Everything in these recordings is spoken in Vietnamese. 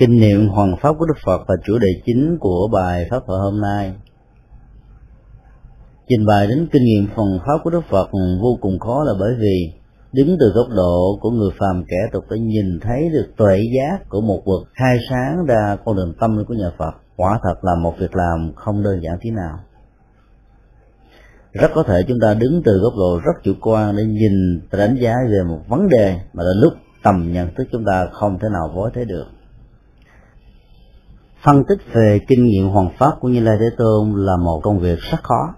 kinh nghiệm hoàn pháp của đức phật là chủ đề chính của bài pháp thoại hôm nay. Trình bày đến kinh nghiệm phần pháp của đức phật vô cùng khó là bởi vì đứng từ góc độ của người phàm kẻ tục đã nhìn thấy được tuệ giác của một bậc khai sáng ra con đường tâm linh của nhà phật, quả thật là một việc làm không đơn giản thế nào. Rất có thể chúng ta đứng từ góc độ rất chủ quan để nhìn và đánh giá về một vấn đề mà đến lúc tầm nhận thức chúng ta không thể nào vối thế được phân tích về kinh nghiệm hoàng pháp của như lai thế tôn là một công việc rất khó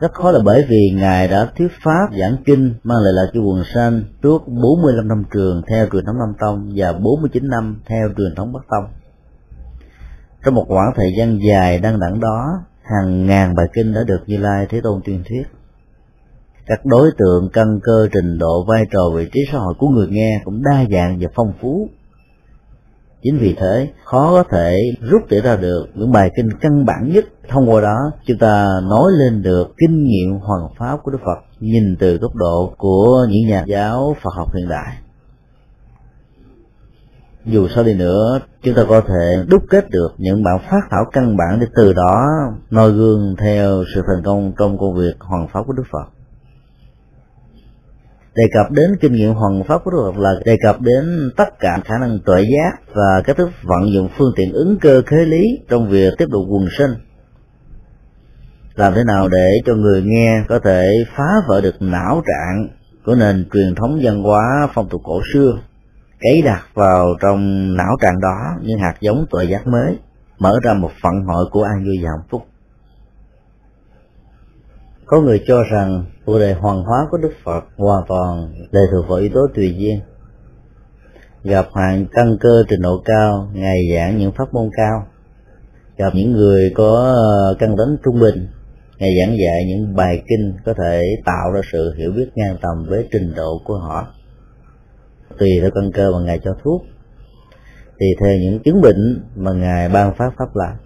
rất khó là bởi vì ngài đã thuyết pháp giảng kinh mang lại lại cho quần sanh trước 45 năm trường theo truyền thống Nam Tông và 49 năm theo truyền thống Bắc Tông. Trong một khoảng thời gian dài đăng đẳng đó, hàng ngàn bài kinh đã được Như Lai Thế Tôn tuyên thuyết. Các đối tượng căn cơ trình độ vai trò vị trí xã hội của người nghe cũng đa dạng và phong phú chính vì thế, khó có thể rút tỉa ra được những bài kinh căn bản nhất. Thông qua đó, chúng ta nói lên được kinh nghiệm hoàn pháp của đức phật, nhìn từ góc độ của những nhà giáo phật học hiện đại. Dù sao đi nữa, chúng ta có thể đúc kết được những bản phát thảo căn bản để từ đó noi gương theo sự thành công trong công việc hoàn pháp của đức phật đề cập đến kinh nghiệm hoàn pháp của Đức là đề cập đến tất cả khả năng tuệ giác và cách thức vận dụng phương tiện ứng cơ khế lý trong việc tiếp tục quần sinh. Làm thế nào để cho người nghe có thể phá vỡ được não trạng của nền truyền thống văn hóa phong tục cổ xưa, cấy đặt vào trong não trạng đó những hạt giống tuệ giác mới, mở ra một phận hội của an vui và hạnh phúc? Có người cho rằng cuộc đề hoàn hóa của đức phật hoàn toàn lệ thuộc vào yếu tố tùy duyên. Gặp hạng căn cơ trình độ cao, ngày giảng những pháp môn cao. Gặp những người có ờ, căn tính trung bình, ngày giảng dạy những bài kinh có thể tạo ra sự hiểu biết ngang tầm với trình độ của họ. Tùy theo căn cơ mà ngài cho thuốc tùy theo những chứng bệnh mà ngài ban phát pháp lại.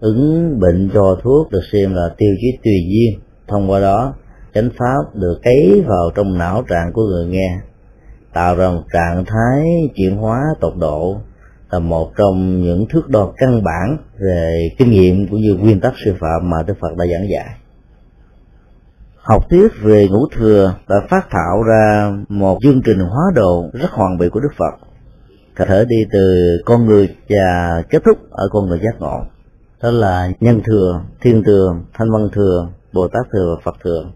ứng bệnh cho thuốc được xem là tiêu chí tùy duyên thông qua đó chánh pháp được cấy vào trong não trạng của người nghe tạo ra một trạng thái chuyển hóa tột độ là một trong những thước đo căn bản về kinh nghiệm cũng như nguyên tắc sư phạm mà Đức Phật đã giảng dạy. Học thuyết về ngũ thừa đã phát thảo ra một chương trình hóa độ rất hoàn bị của Đức Phật, có thể đi từ con người và kết thúc ở con người giác ngộ đó là nhân thừa thiên thừa thanh văn thừa bồ tát thừa và phật thừa.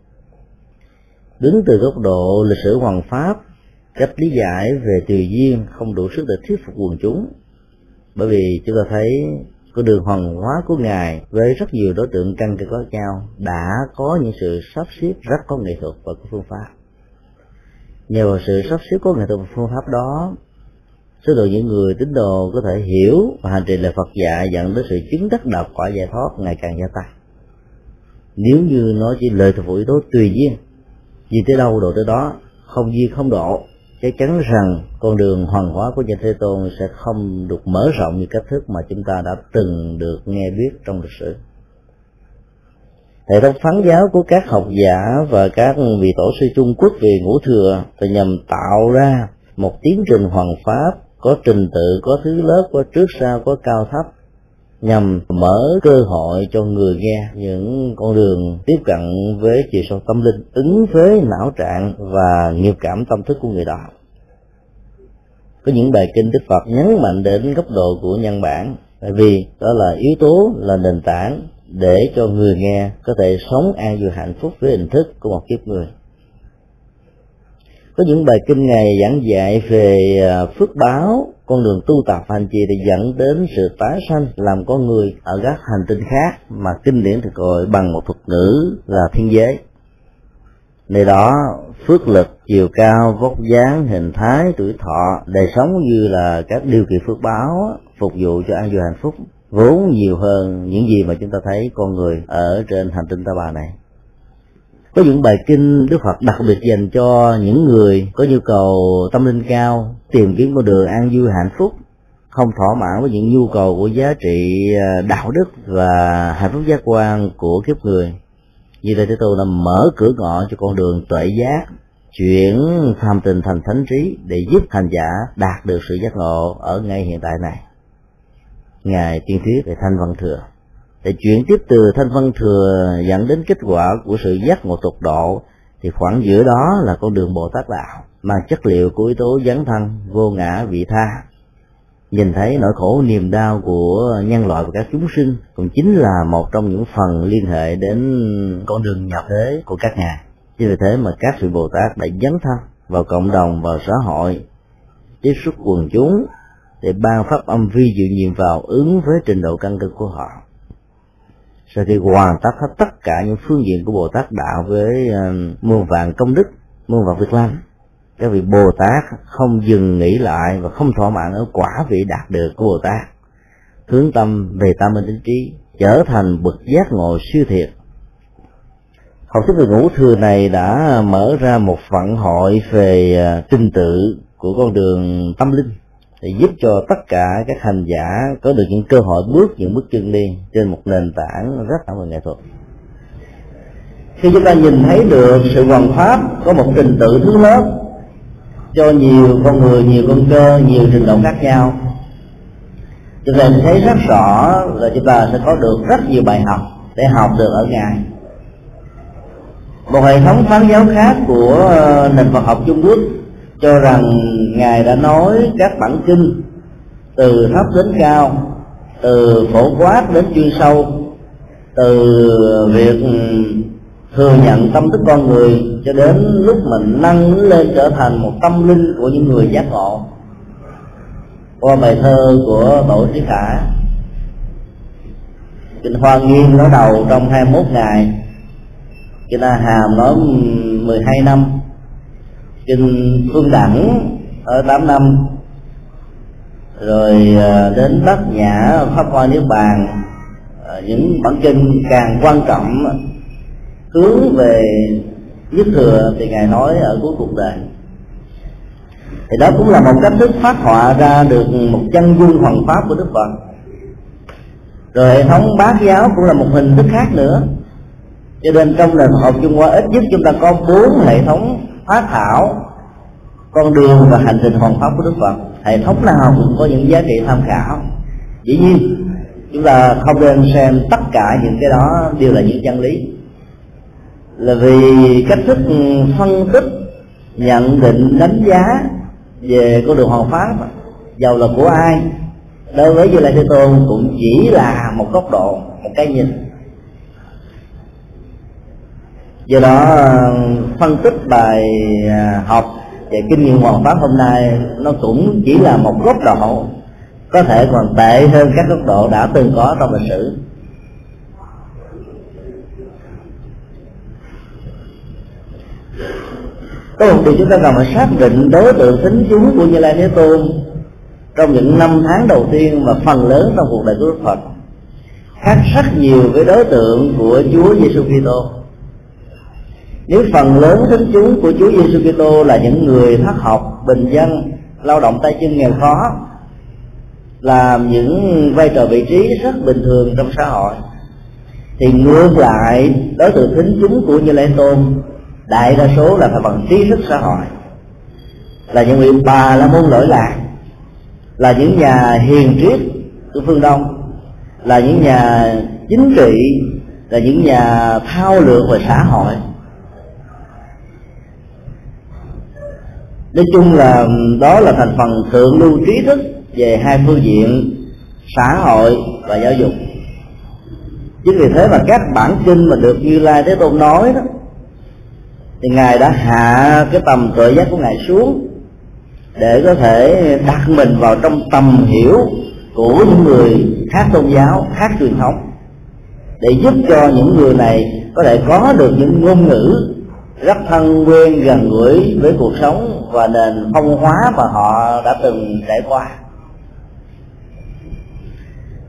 Đứng từ góc độ lịch sử hoàng pháp, cách lý giải về tùy duyên không đủ sức để thuyết phục quần chúng. Bởi vì chúng ta thấy con đường hoàng hóa của ngài với rất nhiều đối tượng căn cơ có nhau đã có những sự sắp xếp rất có nghệ thuật và có phương pháp. Nhờ vào sự sắp xếp có nghệ thuật và phương pháp đó, số lượng những người tín đồ có thể hiểu và hành trì lời Phật dạy dẫn đến sự chứng đắc đạo quả giải thoát ngày càng gia tăng nếu như nó chỉ lời thuộc yếu tố tùy duyên gì tới đâu độ tới đó, không duyên không độ chắc chắn rằng con đường hoàn hóa của nhà thế tôn sẽ không được mở rộng như cách thức mà chúng ta đã từng được nghe biết trong lịch sử. Hệ thống phán giáo của các học giả và các vị tổ sư trung quốc về ngũ thừa, thì nhằm tạo ra một tiến trình hoàn pháp, có trình tự, có thứ lớp, có trước sau, có cao thấp nhằm mở cơ hội cho người nghe những con đường tiếp cận với chiều sâu tâm linh, ứng với não trạng và nghiệp cảm tâm thức của người đó. Có những bài kinh đức phật nhấn mạnh đến góc độ của nhân bản bởi vì đó là yếu tố, là nền tảng để cho người nghe có thể sống an vui hạnh phúc với hình thức của một kiếp người. Có những bài kinh ngày giảng dạy về à, phước báo con đường tu tập hành trì thì dẫn đến sự tái sanh, làm con người ở các hành tinh khác mà kinh điển thì gọi bằng một thuật ngữ là thiên giới. Nơi đó, phước lực, chiều cao, vóc dáng, hình thái, tuổi thọ, đời sống như là các điều kiện phước báo phục vụ cho an vui hạnh phúc, vốn nhiều hơn những gì mà chúng ta thấy con người ở trên hành tinh ta bà này có những bài kinh đức phật đặc biệt dành cho những người có nhu cầu tâm linh cao, tìm kiếm con đường an vui hạnh phúc, không thỏa mãn với những nhu cầu của giá trị à, đạo đức và hạnh phúc giác quan của kiếp người. Như thế tôi đã mở cửa ngõ cho con đường tuệ giác, chuyển tham tình thành thánh trí để giúp hành giả đạt được sự giác ngộ ở ngay hiện tại này. Ngài tiên thuyết về thanh văn thừa để chuyển tiếp từ thanh văn thừa dẫn đến kết quả của sự giác ngộ tục độ, thì khoảng giữa đó là con đường bồ tát đạo, mà chất liệu của yếu tố dấn thân vô ngã vị tha. Nhìn thấy nỗi khổ niềm đau của nhân loại và các chúng sinh, cũng chính là một trong những phần liên hệ đến con đường nhập thế của các ngài. Chính vì thế mà các vị bồ tát đã dấn thân vào cộng đồng, vào xã hội tiếp xúc quần chúng để ban pháp âm vi dự nhiệm vào ứng với trình độ căn cơ của họ sau khi hoàn tất hết tất cả những phương diện của bồ tát đạo với uh, muôn vạn công đức muôn vạn việc làm. Các vị bồ tát không dừng nghỉ lại và không thỏa mãn ở quả vị đạt được của bồ tát hướng tâm về tam minh trí trở thành bậc giác ngộ siêu thiệt. Học thuyết về ngũ thừa này đã mở ra một vận hội về ờ, trình tự của con đường tâm linh để giúp cho tất cả các hành giả có được những cơ hội bước những bước chân đi trên một nền tảng rất là nghệ thuật. Khi chúng ta nhìn thấy được sự hoàn pháp có một trình tự thứ lớp cho nhiều con người, nhiều con cơ, nhiều trình độ khác nhau, chúng ta thấy rất rõ là chúng ta sẽ có được rất nhiều bài học để học được ở ngài. Một hệ thống phán giáo khác của ờ, nền Phật học Trung Quốc cho rằng ngài đã nói các bản kinh từ thấp đến cao, từ phổ quát đến chuyên sâu, từ việc thừa nhận tâm thức con người cho đến lúc mình nâng lên trở thành một tâm linh của những người giác ngộ. Qua bài thơ của tổ trí khả, kinh hoa nghiêm nói đầu trong 21 ngày, kinh a hàm nói 12 năm kinh phương đẳng ở 8 năm. Rồi à, đến bát nhã pháp hoa niết bàn à, những bản kinh càng quan trọng, hướng về nhất thừa thì ngài nói ở cuối cuộc đời. Thì đó cũng là một cách thức phát họa ra được một chân dung hoàng pháp của đức phật. Rồi hệ thống bát giáo cũng là một hình thức khác nữa. Cho nên trong nền học trung hoa ít nhất chúng ta có bốn hệ thống phá thảo, con đường và hành trình hoàn pháp của đức phật. Hệ thống nào cũng có những giá trị tham khảo. Dĩ nhiên, chúng ta không nên xem tất cả những cái đó đều là những chân lý. Là vì cách thức phân tích, nhận định, đánh giá về con đường hoàn pháp, giàu là của ai, đối với như lai thế tôn cũng chỉ là một góc độ, một cái nhìn do đó, phân tích bài à, học về kinh nghiệm hoàn pháp hôm nay nó cũng chỉ là một góc độ, có thể còn tệ hơn các góc độ đã từng có trong lịch sử. Có một điều chúng ta cần phải xác định đối tượng tính chúng của như lai thế tôn trong những năm tháng đầu tiên và phần lớn trong cuộc đời của đức phật, khác rất nhiều với đối tượng của chúa giêsu kitô nếu phần lớn thánh chúng của chúa giêsu kitô là những người thất học, bình dân, lao động tay chân nghèo khó, làm những vai trò vị trí rất bình thường trong xã hội, thì ngược lại, đối tượng thính chúng của như Lê tôn, đại đa số là phải bằng trí thức xã hội. Là những vị bà la môn lỗi lạc, là những nhà hiền triết của phương đông, là những nhà chính trị, là những nhà thao lược về xã hội. Nói chung là đó là thành phần thượng lưu trí thức về hai phương diện, xã hội và giáo dục. Chính vì thế mà các bản kinh mà được như lai thế tôn nói đó, thì ngài đã hạ cái tầm tuệ giác của ngài xuống để có thể đặt mình vào trong tầm hiểu của những người khác tôn giáo, khác truyền thống, để giúp cho những người này có thể có được những ngôn ngữ rất thân quen, gần gũi với cuộc sống và nền phong hóa mà họ đã từng trải qua.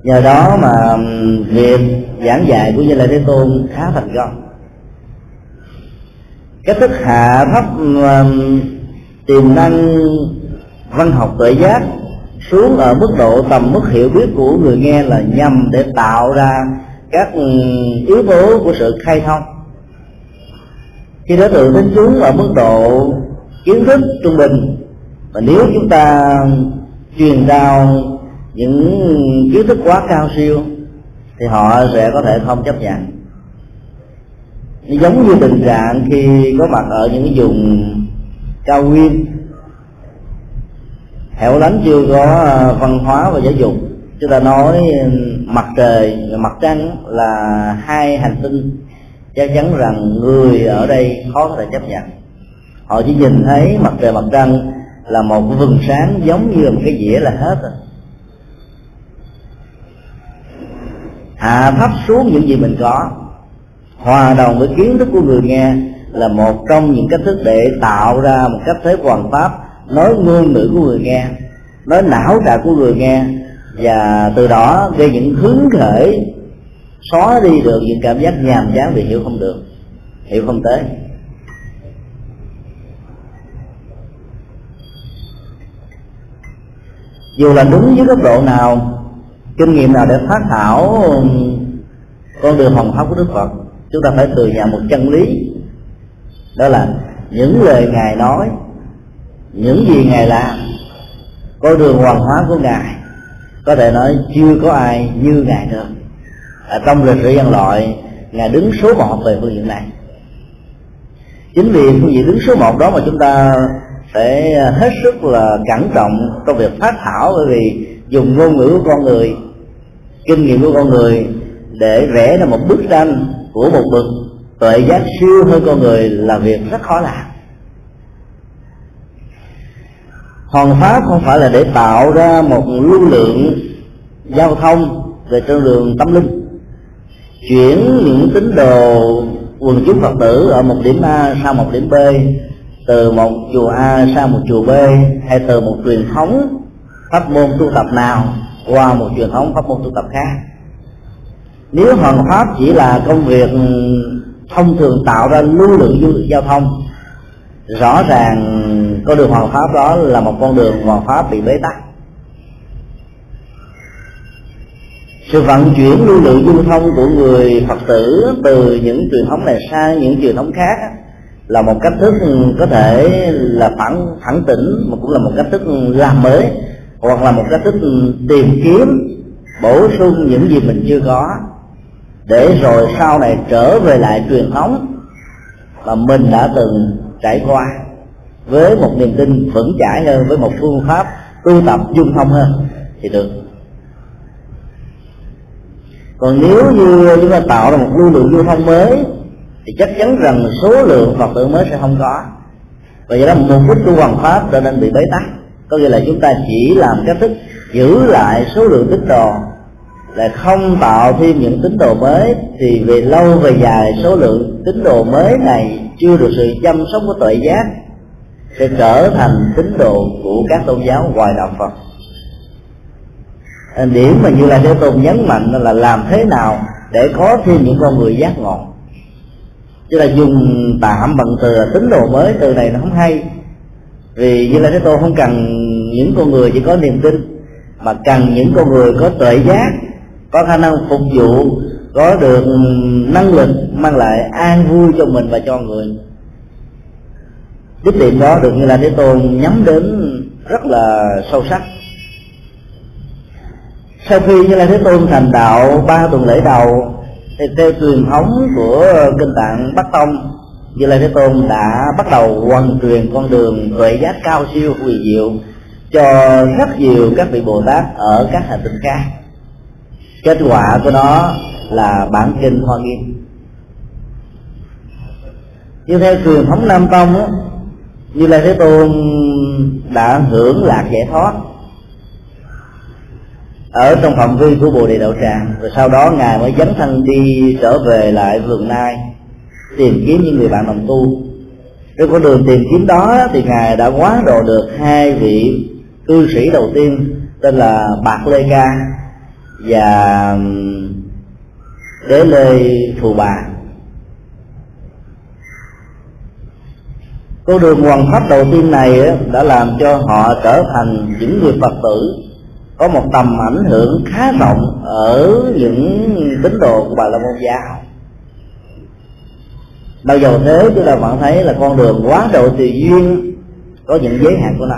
Nhờ đó mà việc giảng dạy của như lai thế tôn khá thành công. Cách thức hạ thấp tiềm năng văn học tuệ giác xuống ở mức độ tầm mức hiểu biết của người nghe là nhằm để tạo ra các yếu tố của sự khai thông. Khi đối tượng đến chúng ở mức độ kiến thức trung bình. Và nếu chúng ta truyền giao những kiến thức quá cao siêu, thì họ sẽ có thể không chấp nhận. Giống như tình trạng khi có mặt ở những vùng cao nguyên. Hẻo lánh chưa có à, văn hóa và giáo dục. Chúng ta nói mặt trời và mặt trăng là hai hành tinh. Chắc chắn rằng người ở đây khó có thể chấp nhận họ chỉ nhìn thấy mặt trời mặt trăng là một vầng sáng giống như một cái dĩa là hết rồi. Hạ thấp xuống những gì mình có, hòa đồng với kiến thức của người nghe là một trong những cách thức để tạo ra một cách thế hoàn pháp nói ngôn ngữ của người nghe, nói não trạng của người nghe, và từ đó gây những hứng khởi, xóa đi được những cảm giác nhàm chán vì hiểu không được, hiểu không tới. Dù là đúng với góc độ nào, kinh nghiệm nào để phát thảo con đường hồng pháp của đức phật, chúng ta phải thừa nhận một chân lý. Đó là những lời ngài nói, những gì ngài làm, con đường hoàn hóa của ngài, có thể nói chưa có ai như ngài được. Ở trong lịch sử nhân loại, ngài đứng số một về phương diện này. Chính vì phương diện đứng số một đó mà chúng ta phải à, hết sức là cẩn trọng trong việc phát thảo, bởi vì dùng ngôn ngữ của con người, kinh nghiệm của con người để vẽ ra một bức tranh của một bậc tuệ giác siêu hơn con người là việc rất khó làm. Hoàn pháp không phải là để tạo ra một lưu lượng giao thông về trên đường tâm linh, chuyển những tín đồ quần chúng phật tử ở một điểm a sang một điểm b từ một chùa a sang một chùa b, hay từ một truyền thống pháp môn tu tập nào, qua một truyền thống pháp môn tu tập khác. Nếu hoàn pháp chỉ là công việc thông thường tạo ra lưu lượng giao thông, rõ ràng con đường hoàn pháp đó là một con đường hoàn pháp bị bế tắc. Sự vận chuyển lưu lượng du thông của người phật tử từ những truyền thống này sang những truyền thống khác là một cách thức có thể là phản phản tỉnh, mà cũng là một cách thức làm mới, hoặc là một cách thức tìm kiếm, bổ sung những gì mình chưa có, để rồi sau này trở về lại truyền thống mà mình đã từng trải qua, với một niềm tin vững chãi hơn, với một phương pháp tu tập dung thông hơn, thì được. Còn nếu như chúng ta tạo ra một lưu lượng lưu thông mới thì chắc chắn rằng số lượng phật tử mới sẽ không có. Và do đó mục đích tu hoàn pháp trở nên bị bế tắc. Có nghĩa là chúng ta chỉ làm cách thức giữ lại số lượng tín đồ là không tạo thêm những tín đồ mới. Thì về lâu về dài, số lượng tín đồ mới này chưa được sự chăm sóc của tuệ giác sẽ trở thành tín đồ của các tôn giáo ngoài đạo Phật. Điểm mà như là thế tôn nhấn mạnh là làm thế nào để có thêm những con người giác ngộ chứ là dùng tạm bằng từ tín đồ mới, từ này nó không hay. Vì như là thế tôn không cần những con người chỉ có niềm tin, mà cần những con người có tuệ giác, có khả năng phục vụ, có được năng lực mang lại an vui cho mình và cho người. Đích điểm đó được như là thế tôn nhắm đến rất là sâu sắc. Sau khi như là thế tôn thành đạo ba tuần lễ đầu thì theo truyền thống của kinh tạng bắc tông, như lai thế tôn đã bắt đầu hoàn truyền con đường tuệ giác cao siêu huyền diệu cho rất nhiều các vị bồ tát ở các hành tinh khác. Kết quả của nó là bản kinh hoa nghiêm. Như theo truyền thống nam tông như lai thế tôn đã hưởng lạc giải thoát ở trong phạm vi của bồ đề đạo tràng, rồi sau đó ngài mới dấn thân đi trở về lại vườn nai, tìm kiếm những người bạn đồng tu. Trên con đường tìm kiếm đó thì ngài đã quá độ được hai vị cư sĩ đầu tiên, tên là bạc lê ca và đế lê phù bà. Con đường hoàn pháp đầu tiên này đã làm cho họ trở thành những người phật tử có một tầm ảnh hưởng khá rộng ở những tín đồ của bà la môn giáo. Bao giờ thế chúng ta vẫn thấy là con đường quá độ tùy duyên có những giới hạn của nó.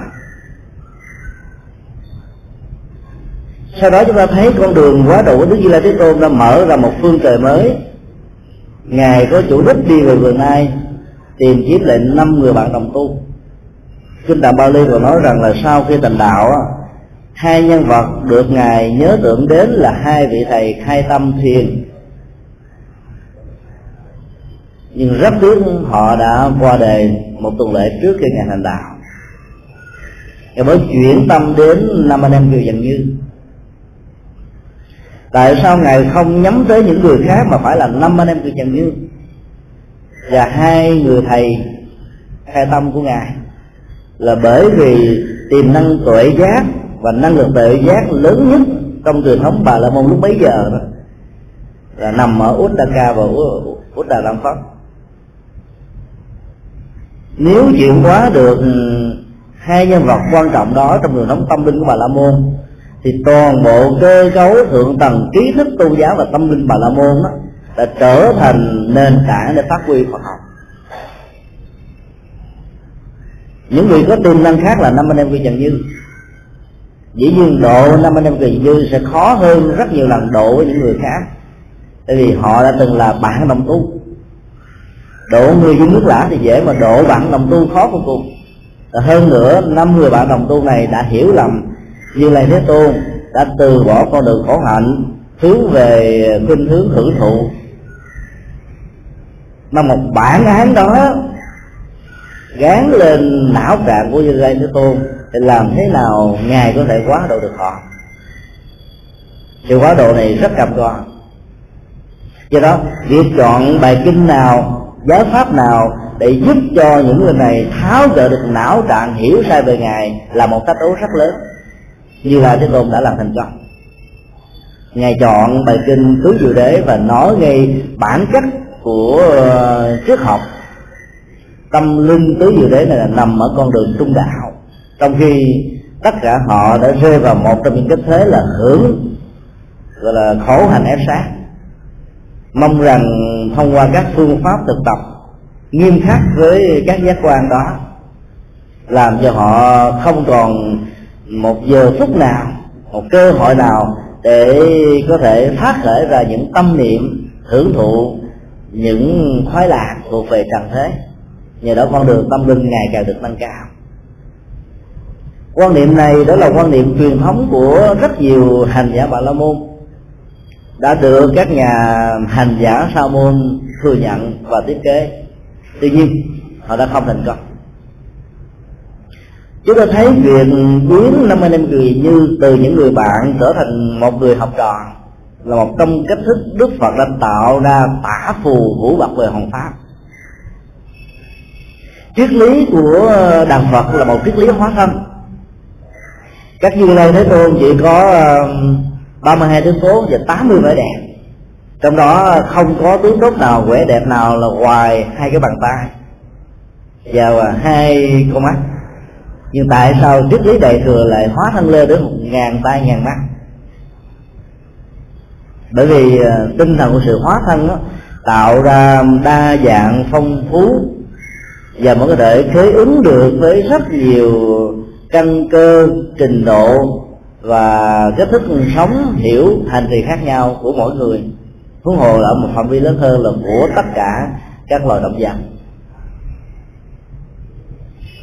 Sau đó chúng ta thấy con đường quá độ của đức di la thế tôn đã mở ra một phương trời mới. Ngài có chủ đích đi về vườn ai tìm kiếm lại năm người bạn đồng tu. Kinh tạng Bali còn nói rằng là sau khi thành đạo hai nhân vật được ngài nhớ tưởng đến là hai vị thầy khai tâm thiền. Nhưng rất tiếc họ đã qua đời một tuần lễ trước khi ngài thành đạo. Và mới chuyển tâm đến năm anh em kiều dần như. Tại sao ngài không nhắm tới những người khác mà phải là năm anh em kiều dần như? Và hai người thầy khai tâm của ngài là bởi vì tiềm năng tuệ giác và năng lực tự giác lớn nhất trong truyền thống bà la môn lúc bấy giờ đó là nằm ở Uttaka và Uttara Lam Phật. Nếu chuyển hóa được hai nhân vật quan trọng đó trong truyền thống tâm linh của bà la môn, thì toàn bộ cơ cấu thượng tầng trí thức tôn giáo và tâm linh bà la môn đó đã trở thành nền tảng để phát huy Phật học. Những người có tiềm năng khác là năm anh em quy trần như dĩ nhiên độ năm anh em kỳ dư sẽ khó hơn rất nhiều lần độ với những người khác. Tại vì họ đã từng là bạn đồng tu. Độ người dân nước lã thì dễ mà độ bạn đồng tu khó vô cùng. Hơn nữa, năm người bạn đồng tu này đã hiểu lầm. Như lai thế tôn đã từ bỏ con đường khổ hạnh, hướng về khuynh hướng hưởng thụ. Mà một bản án đó gán lên não trạng của như lai thế tôn thì làm thế nào ngài có thể quá độ được họ? Sự quá độ này rất cam go do đó, việc chọn bài kinh nào, giáo pháp nào để giúp cho những người này tháo gỡ được não trạng hiểu sai về ngài là một thách đố rất lớn. Như là thế tôn đã làm thành công ngài chọn bài kinh tứ diệu đế và nói ngay bản chất của ờ, triết học. Tâm linh tứ diệu đế này là nằm ở con đường trung đạo trong khi tất cả họ đã rơi vào một trong những cái thế là hưởng, gọi là khổ hành ép sát. Mong rằng thông qua các phương pháp thực tập nghiêm khắc với các giác quan đó, làm cho họ không còn một giờ phút nào, một cơ hội nào để có thể phát khởi ra những tâm niệm hưởng thụ những khoái lạc thuộc về trần thế. Nhờ đó con đường tâm linh ngày càng được nâng cao quan niệm này đó là quan niệm truyền thống của rất nhiều hành giả bà la môn. Đã được các nhà hành giả sa môn thừa nhận và thiết kế. Tuy nhiên, họ đã không thành công. Chúng ta thấy việc biến năm anh em cười như từ những người bạn trở thành một người học trò, là một trong cách thức đức phật đã tạo ra tả phù vũ bạc về hồng pháp. Triết lý của đàn phật là một triết lý hóa thân các như lai thế tôn chỉ có 32 tướng tốt và 80 vẻ đẹp. Trong đó không có tướng tốt nào vẻ đẹp nào là ngoài hai cái bàn tay. Và hai con mắt. Nhưng tại sao triết lý đại thừa lại hóa thân lên đến một ngàn tay ngàn mắt? Bởi vì ờ, tinh thần của sự hóa thân đó, tạo ra đa dạng phong phú và mới có thể khế ứng được với rất nhiều căn cơ trình độ và cách thức sống, hiểu hành trì khác nhau của mỗi người. Huống hồ là ở một phạm vi lớn hơn là của tất cả các loài động vật.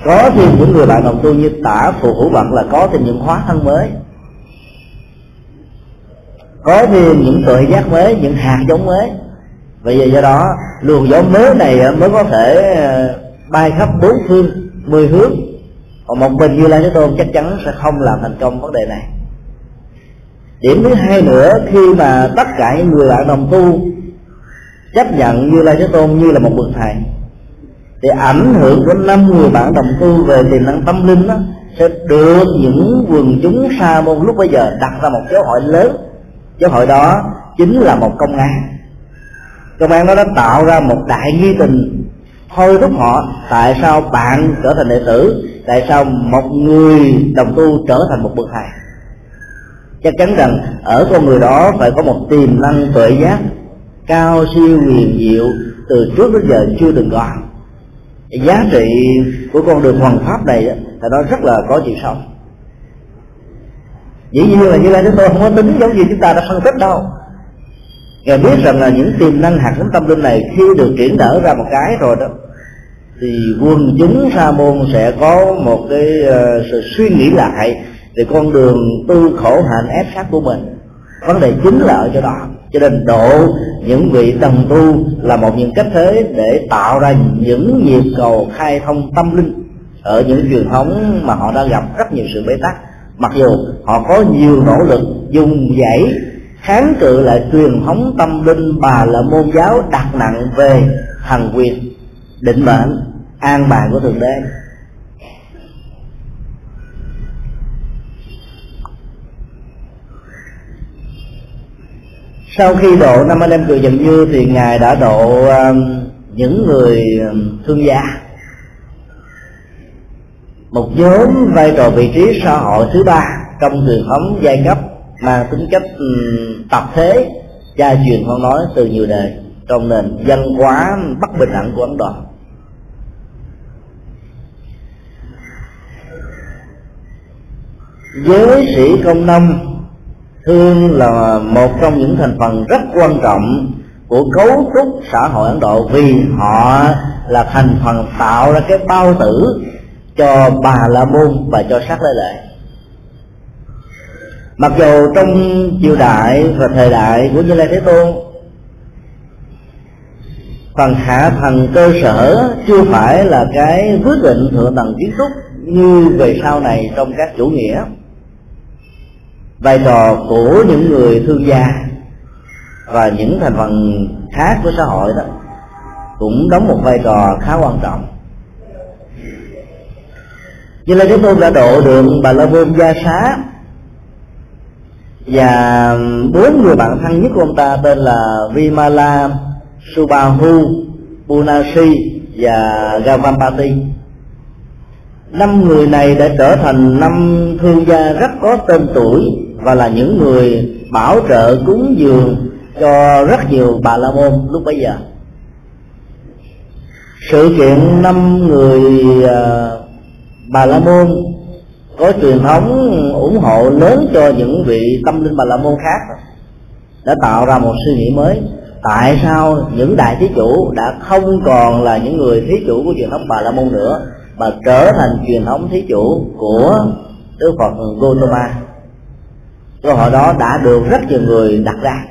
Có thêm những người bạn đồng tu như tả, phù hữu vật là có thêm những hóa thân mới. Có thêm những tội giác mới, những hạt giống mới. Vậy giờ do đó, luồng gió mới này mới có thể ờ, bay khắp bốn phương, mười hướng còn một mình như lai thế tôn chắc chắn sẽ không làm thành công vấn đề này. Điểm thứ hai nữa, khi mà tất cả những người bạn đồng tu chấp nhận như lai thế tôn như là một bậc thầy, thì ảnh hưởng của năm người bạn đồng tu về tiềm năng tâm linh đó sẽ được những quần chúng sa môn lúc bây giờ đặt ra một giáo hội lớn. Giáo hội đó chính là một công an. Công an đó đã tạo ra một đại nghi tình thôi thúc họ, tại sao bạn trở thành đệ tử? Tại sao một người đồng tu trở thành một bậc thầy? Chắc chắn rằng ở con người đó phải có một tiềm năng tuệ giác, cao siêu huyền diệu từ trước đến giờ chưa từng có. Giá trị của con đường hoàng pháp này thì nó rất là có chiều sâu. Dĩ nhiên là như lai chúng tôi không có tính giống như chúng ta đã phân tích đâu ngài biết rằng là những tiềm năng hạt giống tâm linh này khi được triển nở ra một cái rồi đó thì quân chúng sa môn sẽ có một cái uh, sự suy nghĩ lại về con đường tư khổ hạnh ép sát của mình. Vấn đề chính là ở chỗ đó. Cho nên độ những vị đồng tu là một những cách thế để tạo ra những nhịp cầu khai thông tâm linh ở những truyền thống mà họ đã gặp rất nhiều sự bế tắc. Mặc dù họ có nhiều nỗ lực dùng dãy kháng cự lại truyền thống tâm linh bà là môn giáo đặt nặng về thần quyền, định mệnh, an bài của thượng đế. Sau khi độ năm anh em cười dần như thì ngài đã độ um, những người um, thương gia. Một nhóm vai trò vị trí xã hội thứ ba trong truyền thống giai cấp mang tính cách tập thế, gia truyền con nói từ nhiều đời, trong nền văn hóa bất bình đẳng của ấn độ. Giới sĩ công nông thương là một trong những thành phần rất quan trọng của cấu trúc xã hội ấn độ vì họ là thành phần tạo ra cái bao tử cho bà la môn và cho sắc lễ lệ mặc dù trong triều đại và thời đại của như lai thế tôn, phần hạ thần cơ sở chưa phải là cái quyết định thượng tầng kiến trúc như về sau này trong các chủ nghĩa. Vai trò của những người thương gia và những thành phần khác của xã hội đó cũng đóng một vai trò khá quan trọng. Như là chúng tôi đã độ được bà la môn gia xá và bốn người bạn thân nhất của ông ta tên là Vimala, Subahu, Punasi và Gavampati. Năm người này đã trở thành năm thương gia rất có tên tuổi và là những người bảo trợ cúng dường cho rất nhiều bà la môn lúc bấy giờ. Sự kiện năm người à, bà la môn có truyền thống ủng hộ lớn cho những vị tâm linh bà la môn khác. Đã tạo ra một suy nghĩ mới. Tại sao những đại thí chủ đã không còn là những người thí chủ của truyền thống bà la môn nữa, mà trở thành truyền thống thí chủ của đức phật Gautama? Câu hỏi đó đã được rất nhiều người đặt ra.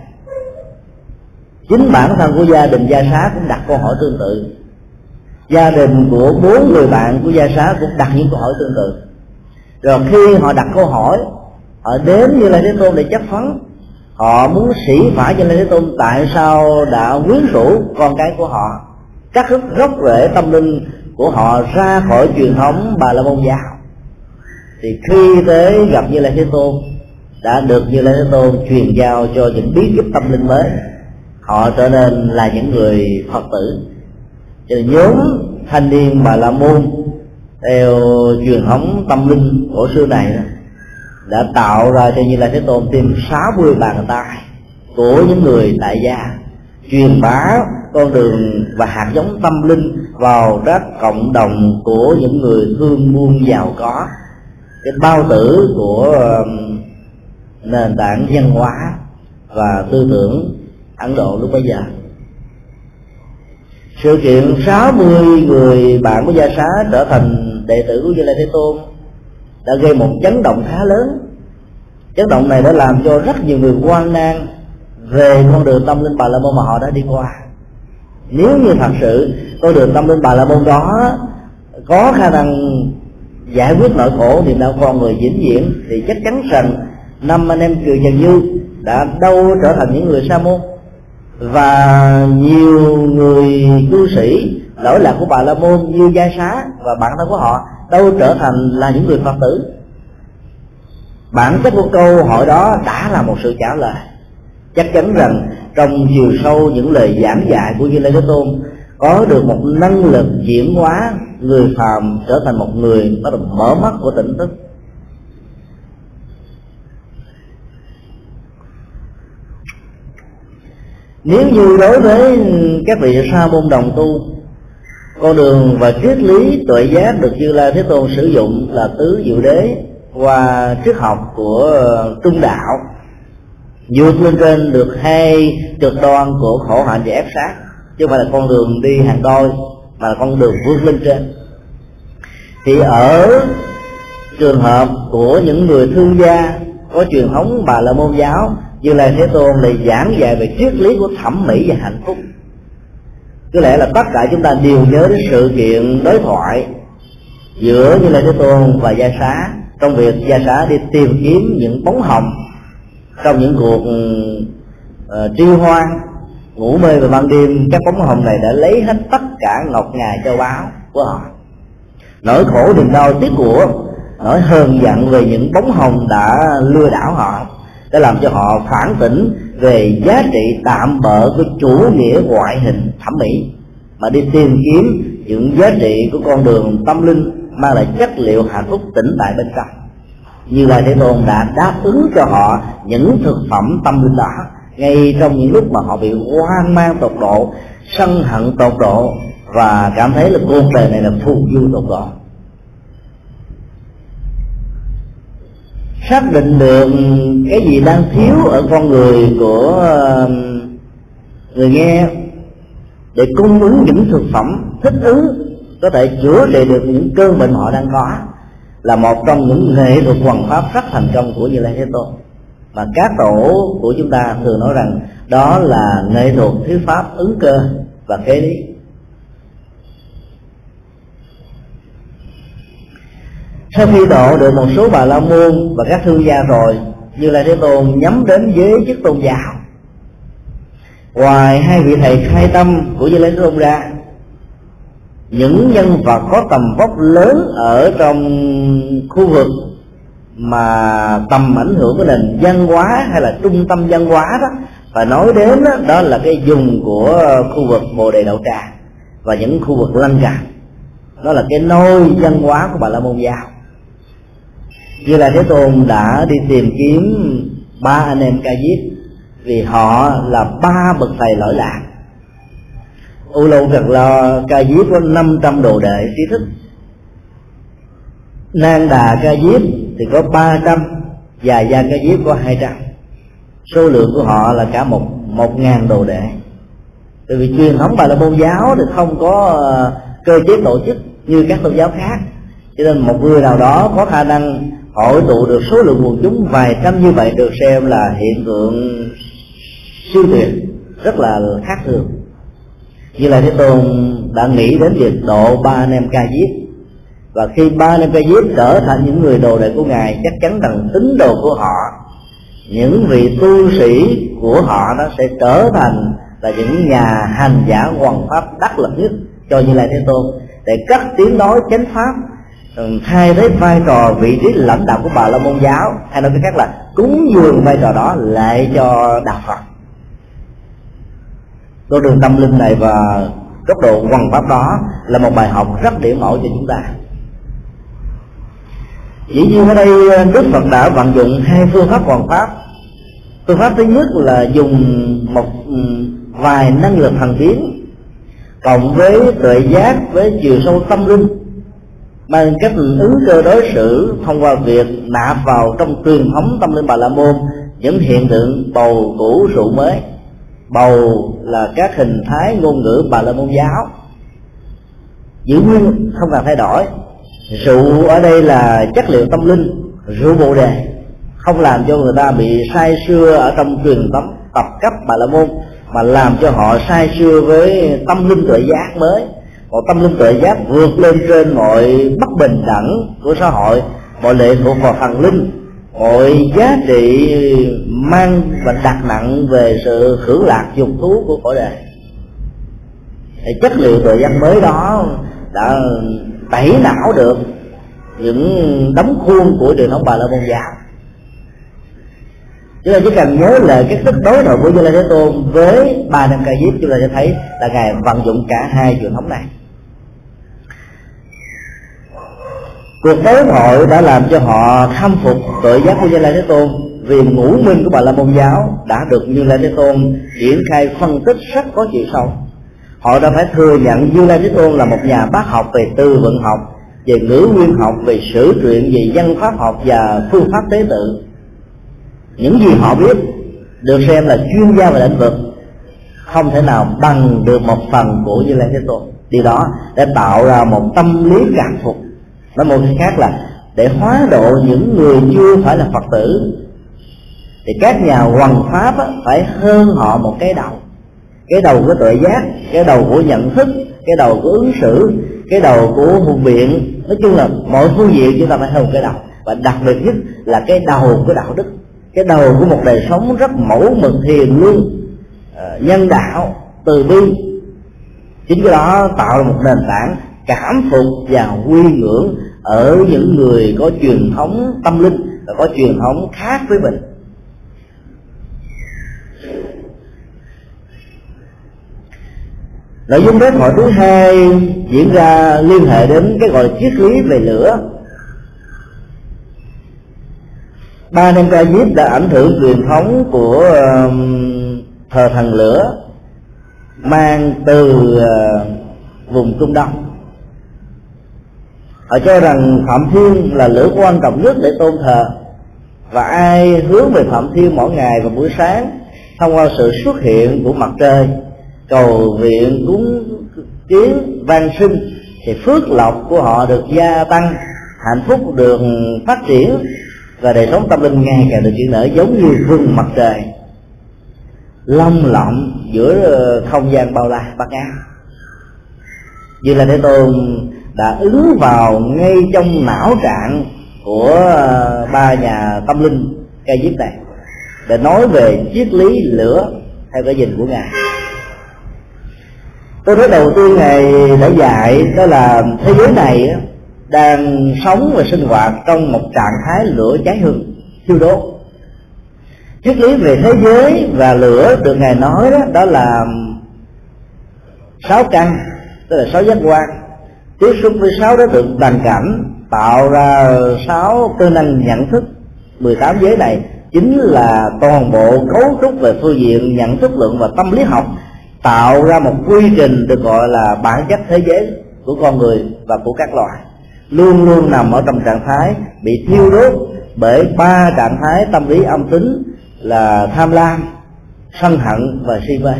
Chính bản thân của gia đình gia xá cũng đặt câu hỏi tương tự. Gia đình của bốn người bạn của gia xá cũng đặt những câu hỏi tương tự rồi khi họ đặt câu hỏi, họ đến như là thế tôn để chất phấn. Họ muốn sĩ phải cho lai thế tôn tại sao đã quyến rũ con cái của họ? Cắt đứt gốc rễ tâm linh của họ ra khỏi truyền thống bà la môn giáo. Thì khi tới gặp như lai thế tôn, đã được như lai thế tôn truyền giao cho những bí kíp tâm linh mới. Họ trở nên là những người phật tử. Cho nhóm thanh niên bà la môn theo truyền thống tâm linh cổ xưa này đó, đã tạo ra cho như là thế tôn tìm 60 bàn tay của những người tại gia truyền bá con đường và hạt giống tâm linh vào các cộng đồng của những người thương buôn giàu có. Cái bao tử của um, nền tảng văn hóa và tư tưởng Ấn Độ lúc bấy giờ sự kiện 60 người bạn của gia xá trở thành đệ tử của Như Lai Thế Tôn đã gây một chấn động khá lớn. Chấn động này đã làm cho rất nhiều người quan nan về con đường tâm linh bà la môn mà họ đã đi qua. Nếu như thật sự con đường tâm linh bà la môn đó có khả năng giải quyết nỗi khổ niềm đau con người vĩnh viễn, thì chắc chắn rằng năm anh em kiều trần như đã đâu trở thành những người sa môn và nhiều người cư sĩ, lỗi lạc của bà la môn như gia xá và bản thân của họ đâu trở thành là những người phật tử. Bản chất của câu hỏi đó đã là một sự trả lời. Chắc chắn rằng trong chiều sâu những lời giảng dạy của như lê thế tôn, có được một năng lực chuyển hóa người phàm trở thành một người bắt đầu mở mắt của tỉnh thức. Nếu như đối với các vị sa môn đồng tu, con đường và triết lý tuệ giác được như lai thế tôn sử dụng là tứ diệu đế qua triết học của trung đạo. Vượt lên trên được hai cực đoan của khổ hạnh và ép sát, chứ không phải là con đường đi hàng đôi, mà là con đường vươn lên trên. Thì ở trường hợp của những người thương gia có truyền thống bà la môn giáo như là thế tôn lại giảng dạy về triết lý của thẩm mỹ và hạnh phúc. Có lẽ là tất cả chúng ta đều nhớ đến sự kiện đối thoại giữa như là thế tôn và gia xá trong việc gia xá đi tìm kiếm những bóng hồng trong những cuộc ờ, uh, tri hoan ngủ mê vào ban đêm. Các bóng hồng này đã lấy hết tất cả ngọc ngà châu báu của họ. Nỗi khổ niềm đau tiếc của nỗi hờn giận về những bóng hồng đã lừa đảo họ đã làm cho họ phản tỉnh về giá trị tạm bỡ của chủ nghĩa ngoại hình thẩm mỹ. Mà đi tìm kiếm những giá trị của con đường tâm linh mang lại chất liệu hạnh phúc tĩnh tại bên trong. Như là thế tôn đã đáp ứng cho họ những thực phẩm tâm linh đó, ngay trong những lúc mà họ bị hoang mang tột độ, sân hận tột độ, và cảm thấy là cuộc đời này là phù du tột độ. Xác định được cái gì đang thiếu ở con người của um, người nghe, để cung ứng những thực phẩm thích ứng, có thể chữa trị được những cơn bệnh họ đang có, là một trong những nghệ thuật hoàn pháp rất thành công của như lai thế tôn. Và các tổ của chúng ta thường nói rằng đó là nghệ thuật thuyết pháp ứng cơ và kế lý. Sau khi độ được một số bà la môn và các thương gia rồi như là thế tôn nhắm đến giới chức tôn giáo. Ngoài hai vị thầy khai tâm của như lai thế tôn ra những nhân vật có tầm vóc lớn ở trong khu vực mà tầm ảnh hưởng của nền văn hóa hay là trung tâm văn hóa đó và nói đến đó, đó là cái dùng của khu vực bồ đề đậu trà và những khu vực lân cận. Đó là cái nôi văn hóa của bà la môn giáo như là thế tôn đã đi tìm kiếm ba anh em ca diếp, vì họ là ba bậc thầy lỗi lạc. U lâu thật lo ca diếp có 500 đồ đệ trí thức. Nang đà ca diếp thì có 300 và gia ca diếp có 200 số lượng của họ là cả một một ngàn đồ đệ. Bởi vì truyền thống bà la môn giáo thì không có ờ, cơ chế tổ chức như các tôn giáo khác cho nên một người nào đó có khả năng hội tụ được số lượng quần chúng vài trăm như vậy được xem là hiện tượng siêu tuyệt rất là khác thường. Như là thế tôn đã nghĩ đến việc độ ba anh em ca diếp. Và khi ba anh em ca diếp trở thành những người đồ đệ của ngài, chắc chắn rằng tín đồ của họ, những vị tu sĩ của họ nó sẽ trở thành là những nhà hành giả hoàng pháp đắc lực nhất cho như là thế tôn. Để cắt tiếng nói chánh pháp thay thế vai trò vị trí lãnh đạo của bà la môn giáo, hay nói cách khác là cúng dường vai trò đó lại cho đạo phật. Con đường tâm linh này và cấp độ quần pháp đó là một bài học rất điểm mẫu cho chúng ta. Dĩ nhiên ở đây ờ, đức phật đã vận dụng hai phương pháp quần pháp. Phương pháp thứ nhất là dùng một ừ, vài năng lực thần biến cộng với tuệ giác với chiều sâu tâm linh bằng cách ứng cơ đối xử thông qua việc nạp vào trong truyền thống tâm linh bà la môn những hiện tượng bầu cũ rượu mới. Bầu là các hình thái ngôn ngữ bà la môn giáo. Giữ nguyên không cần thay đổi. Rượu ở đây là chất liệu tâm linh, rượu bồ đề. Không làm cho người ta bị sai xưa ở trong truyền thống tập cấp bà la môn, mà làm cho họ sai xưa với tâm linh tuệ giác mới một tâm linh tuệ giác vượt lên trên mọi bất bình đẳng của xã hội, mọi lệ thuộc vào thần linh, mọi giá trị mang và đặt nặng về sự hưởng lạc dục thú của cõi đời thì chất liệu tuệ giác mới đó đã tẩy não được những đóng khuôn của truyền thống bà la môn giáo. Chúng ta chỉ cần nhớ lại cái thức đối đầu của như lai thế tôn với ba năm ca diếp chúng ta sẽ thấy là ngài vận dụng cả hai truyền thống này. Cuộc đối thoại đã làm cho họ khâm phục tội giác của như lai thế tôn vì ngũ minh của bà la môn giáo đã được như lai thế tôn triển khai phân tích rất có chiều sâu. Họ đã phải thừa nhận như lai thế tôn là một nhà bác học về tư vận học, về ngữ nguyên học, về sử truyện, về văn pháp học và phương pháp tế tự. Những gì họ biết được xem là chuyên gia về lĩnh vực không thể nào bằng được một phần của như lai thế tôn. Điều đó đã tạo ra một tâm lý cảm phục nói một cách khác là để hóa độ những người chưa phải là phật tử thì các nhà hoằng pháp á, phải hơn họ một cái đầu. Cái đầu của tuệ giác cái đầu của nhận thức cái đầu của ứng xử cái đầu của hùng biện nói chung là mọi phương diện chúng ta phải hơn một cái đầu. Và đặc biệt nhất là cái đầu của đạo đức. Cái đầu của một đời sống rất mẫu mực hiền lương ờ, nhân đạo từ bi. Chính cái đó tạo ra một nền tảng cảm phục và quy ngưỡng ở những người có truyền thống tâm linh và có truyền thống khác với mình. Nội dung đối thoại thứ hai diễn ra liên hệ đến cái gọi là triết lý về lửa. Ba năm ca diếp đã ảnh hưởng truyền thống của um, thờ thần lửa mang từ uh, vùng trung đông họ cho rằng phạm thiên là lửa quan trọng nhất để tôn thờ. Và ai hướng về phạm thiên mỗi ngày vào buổi sáng, thông qua sự xuất hiện của mặt trời, cầu viện cúng kiến van sinh, thì phước lộc của họ được gia tăng, hạnh phúc được phát triển, và đời sống tâm linh ngày càng được chuyển nở giống như vương mặt trời. Long lộng giữa không gian bao la bát ngát. Như là thế tôn đã ứng vào ngay trong não trạng của ờ, ba nhà tâm linh cây diếp này để nói về triết lý lửa theo cái nhìn của ngài. Tôi nói đầu tiên ngài đã dạy đó là thế giới này đang sống và sinh hoạt trong một trạng thái lửa cháy hừng, thiêu đốt. Triết lý về thế giới và lửa được ngài nói đó đó là sáu căn, tức là sáu giác quan tiếp xúc với sáu đối tượng toàn cảnh tạo ra sáu cơ năng nhận thức. 18 giới này chính là toàn bộ cấu trúc về phương diện nhận thức lượng và tâm lý học, tạo ra một quy trình được gọi là bản chất thế giới của con người và của các loài. Luôn luôn nằm ở trong trạng thái bị thiêu đốt bởi ba trạng thái tâm lý âm tính là tham lam, sân hận và si mê.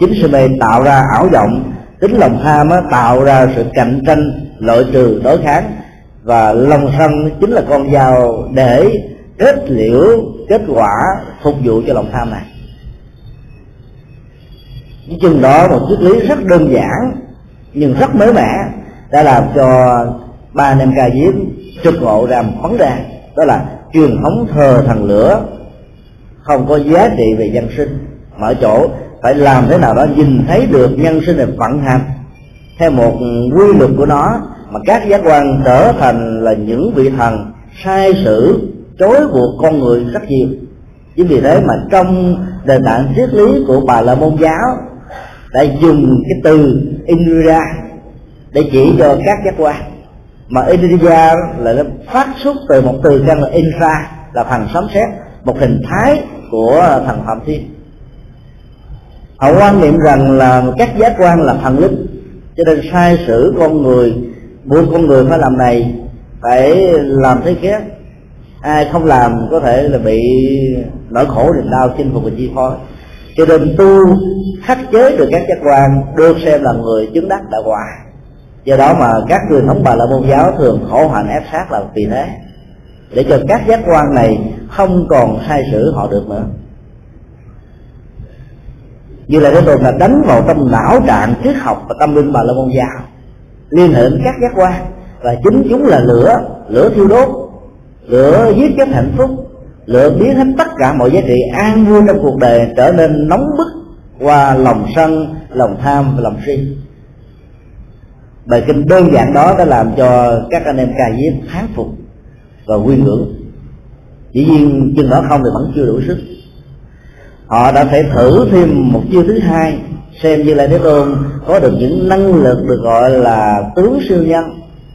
Chính si mê tạo ra ảo vọng tính lòng tham tạo ra sự cạnh tranh, loại trừ, đối kháng. Và lòng sân chính là con dao để kết liễu, kết quả, phục vụ cho lòng tham này. Cái chừng đó, một triết lý rất đơn giản, nhưng rất mới mẻ, đã làm cho ba anh em ca diếp trực ngộ ra một vấn đề, đó là truyền thống thờ thần lửa. Không có giá trị về dân sinh mà ở chỗ phải làm thế nào đó nhìn thấy được nhân sinh này vận hành theo một quy luật của nó, mà các giác quan trở thành là những vị thần sai sử chối buộc con người rất nhiều. Chính vì thế mà trong nền tảng triết lý của bà la môn giáo đã dùng cái từ Indra để chỉ cho các giác quan. Mà Indra là nó phát xuất từ một từ căn là Indra, là thần sấm sét, một hình thái của thần phạm thiên họ quan niệm rằng là các giác quan là thần linh, cho nên sai sử con người, buộc con người phải làm này, phải làm thế khác ai không làm có thể là bị nỗi khổ niềm đau chinh phục và chi phối. Cho nên tu khắc chế được các giác quan được xem là người chứng đắc đạo quả do đó mà các truyền thống bà la môn giáo thường khổ hạnh ép sát là vì thế, để cho các giác quan này không còn sai sử họ được nữa như là cái tồn là đánh vào trong não trạng triết học và tâm linh bà la môn giáo, liên hệ đến các giác quan. Và chính chúng là lửa lửa thiêu đốt, lửa giết chết hạnh phúc, lửa biến hết tất cả mọi giá trị an vui trong cuộc đời trở nên nóng bức qua lòng sân, lòng tham và lòng si. Bài kinh đơn giản đó đã làm cho các anh em ca diếp thán phục và quy ngưỡng. Dĩ nhiên, chừng đó không thì vẫn chưa đủ sức họ đã phải thử thêm một chiêu thứ hai, xem như là thế tôn có được những năng lực được gọi là tướng siêu nhân,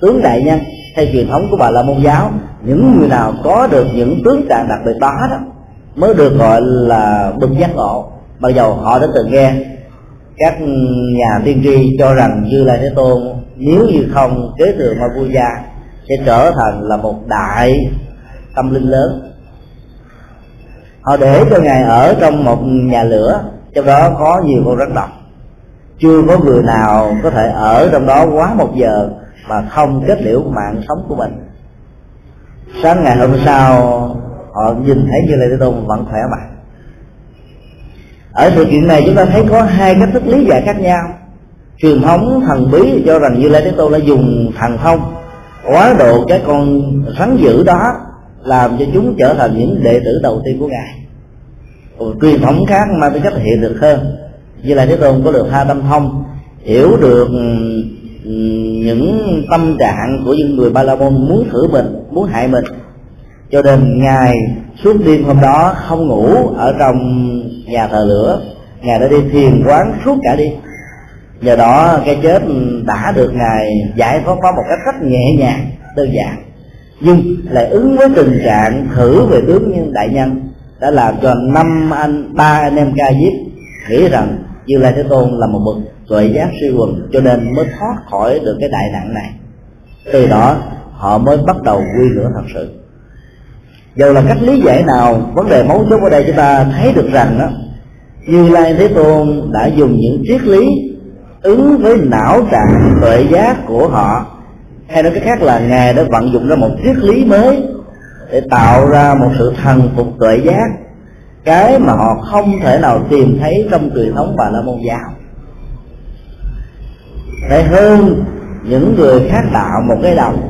tướng đại nhân theo truyền thống của bà la môn giáo. Những người nào có được những tướng trạng đặc biệt đó đó mới được gọi là bừng giác ngộ. Mặc dầu họ đã từng nghe các nhà tiên tri cho rằng như là thế tôn nếu như không kế thừa ma vua gia sẽ trở thành là một đại tâm linh lớn họ để cho ngài ở trong một nhà lửa, trong đó có nhiều con rắn độc. Chưa có người nào có thể ở trong đó quá một giờ mà không kết liễu mạng sống của mình. Sáng ngày hôm sau, họ nhìn thấy như lai thế tôn vẫn khỏe mạnh. Ở sự kiện này chúng ta thấy có hai cách thức lý giải khác nhau. Truyền thống thần bí cho rằng như lai thế tôn đã dùng thần thông, quá độ cái con rắn dữ đó làm cho chúng trở thành những đệ tử đầu tiên của ngài. Còn truyền thống khác mang tính chất hiện được hơn. Như là thế tôn có được hai tâm thông, hiểu được những tâm trạng của những người ba la môn muốn thử mình, muốn hại mình. Cho nên ngài suốt đêm hôm đó không ngủ ở trong nhà thờ lửa. Ngài đã đi thiền quán suốt cả đi nhờ đó cái chết đã được ngài giải thoát nó một cách rất nhẹ nhàng, đơn giản nhưng lại ứng với tình trạng thử về tướng như đại nhân, đã làm cho năm anh, ba anh em ca diếp nghĩ rằng như lai thế tôn là một bậc tuệ giác siêu quần, cho nên mới thoát khỏi được cái đại nạn này. Từ đó, họ mới bắt đầu quy lửa thật sự. Dù là cách lý giải nào, vấn đề mấu chốt ở đây chúng ta thấy được rằng đó như lai thế tôn đã dùng những triết lý ứng với não trạng tuệ giác của họ hay nói cách khác là ngài đã vận dụng ra một triết lý mới để tạo ra một sự thần phục tuệ giác. Cái mà họ không thể nào tìm thấy trong truyền thống bà la môn giáo. Phải hơn những người khác đạo một cái đồng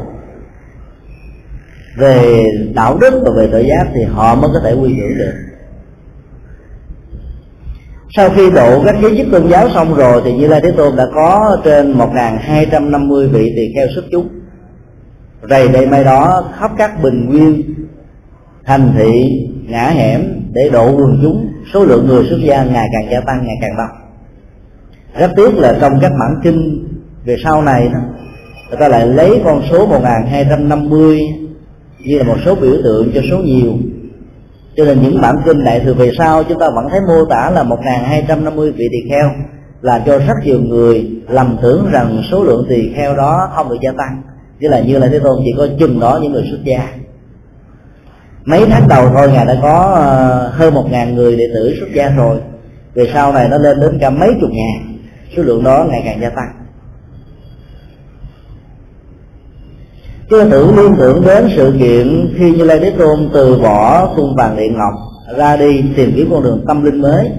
về đạo đức và về tội giác thì họ mới có thể quy hưởng được sau khi độ các giới chức tôn giáo xong rồi thì như lai thế tôn đã có trên 1.250 vị tỳ kheo xuất chúng. Rầy đây mai đó khắp các bình nguyên, thành thị, ngã hẻm để độ quần chúng. Số lượng người xuất gia ngày càng gia tăng, ngày càng đông. Rất tiếc là trong các bản kinh về sau này người ta lại lấy con số 1250 như là một số biểu tượng cho số nhiều cho nên những bản kinh đại thừa về sau chúng ta vẫn thấy mô tả là 1250 vị tỳ kheo? Làm cho rất nhiều người lầm tưởng rằng số lượng tỳ kheo đó không được gia tăng. Chứ là như là thế tôn chỉ có chừng đó những người xuất gia. Mấy tháng đầu thôi, ngài đã có ờ, hơn một ngàn người đệ tử xuất gia rồi. Về sau này nó lên đến cả mấy chục ngàn. Số lượng đó ngày càng gia tăng. Cứ thử liên tưởng đến sự kiện khi Như Lai Thế Tôn từ bỏ cung vàng điện ngọc ra đi tìm kiếm con đường tâm linh mới.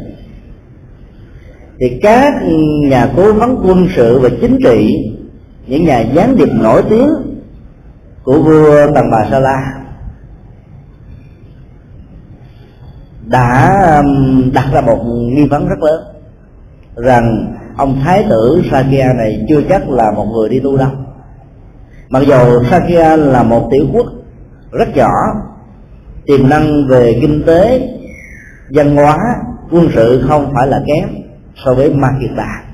Thì các nhà cố vấn quân sự và chính trị, những nhà gián điệp nổi tiếng của vua Tần Bà Sa La đã um, đặt ra một nghi vấn rất lớn rằng ông thái tử Sakya này chưa chắc là một người đi tu đâu mặc dù Sakya là một tiểu quốc rất nhỏ, tiềm năng về kinh tế, văn hóa, quân sự không phải là kém so với Makita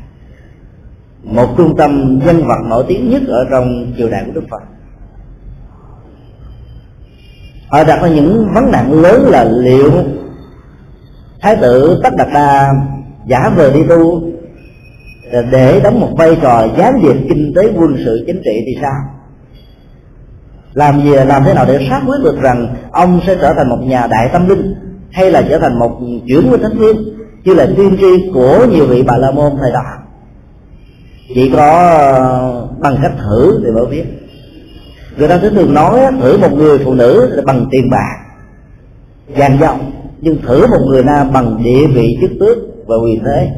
một trung tâm dân vật nổi tiếng nhất ở trong triều đại của Đức Phật. Họ đặt ra những vấn nạn lớn là liệu thái tử tất đạt đa giả vờ đi tu để đóng một vai trò gián điệp kinh tế, quân sự, chính trị thì sao? Làm gì, làm thế nào để xác quyết được rằng ông sẽ trở thành một nhà đại tâm linh, hay là trở thành một chuyển nguyên thánh viên như là tiên tri của nhiều vị bà la môn thời đó. Chỉ có ờ, bằng cách thử thì mới biết. Người ta cứ thường nói thử một người phụ nữ là bằng tiền bạc. Vàng dòng nhưng thử một người nam bằng địa vị chức tước và quyền thế.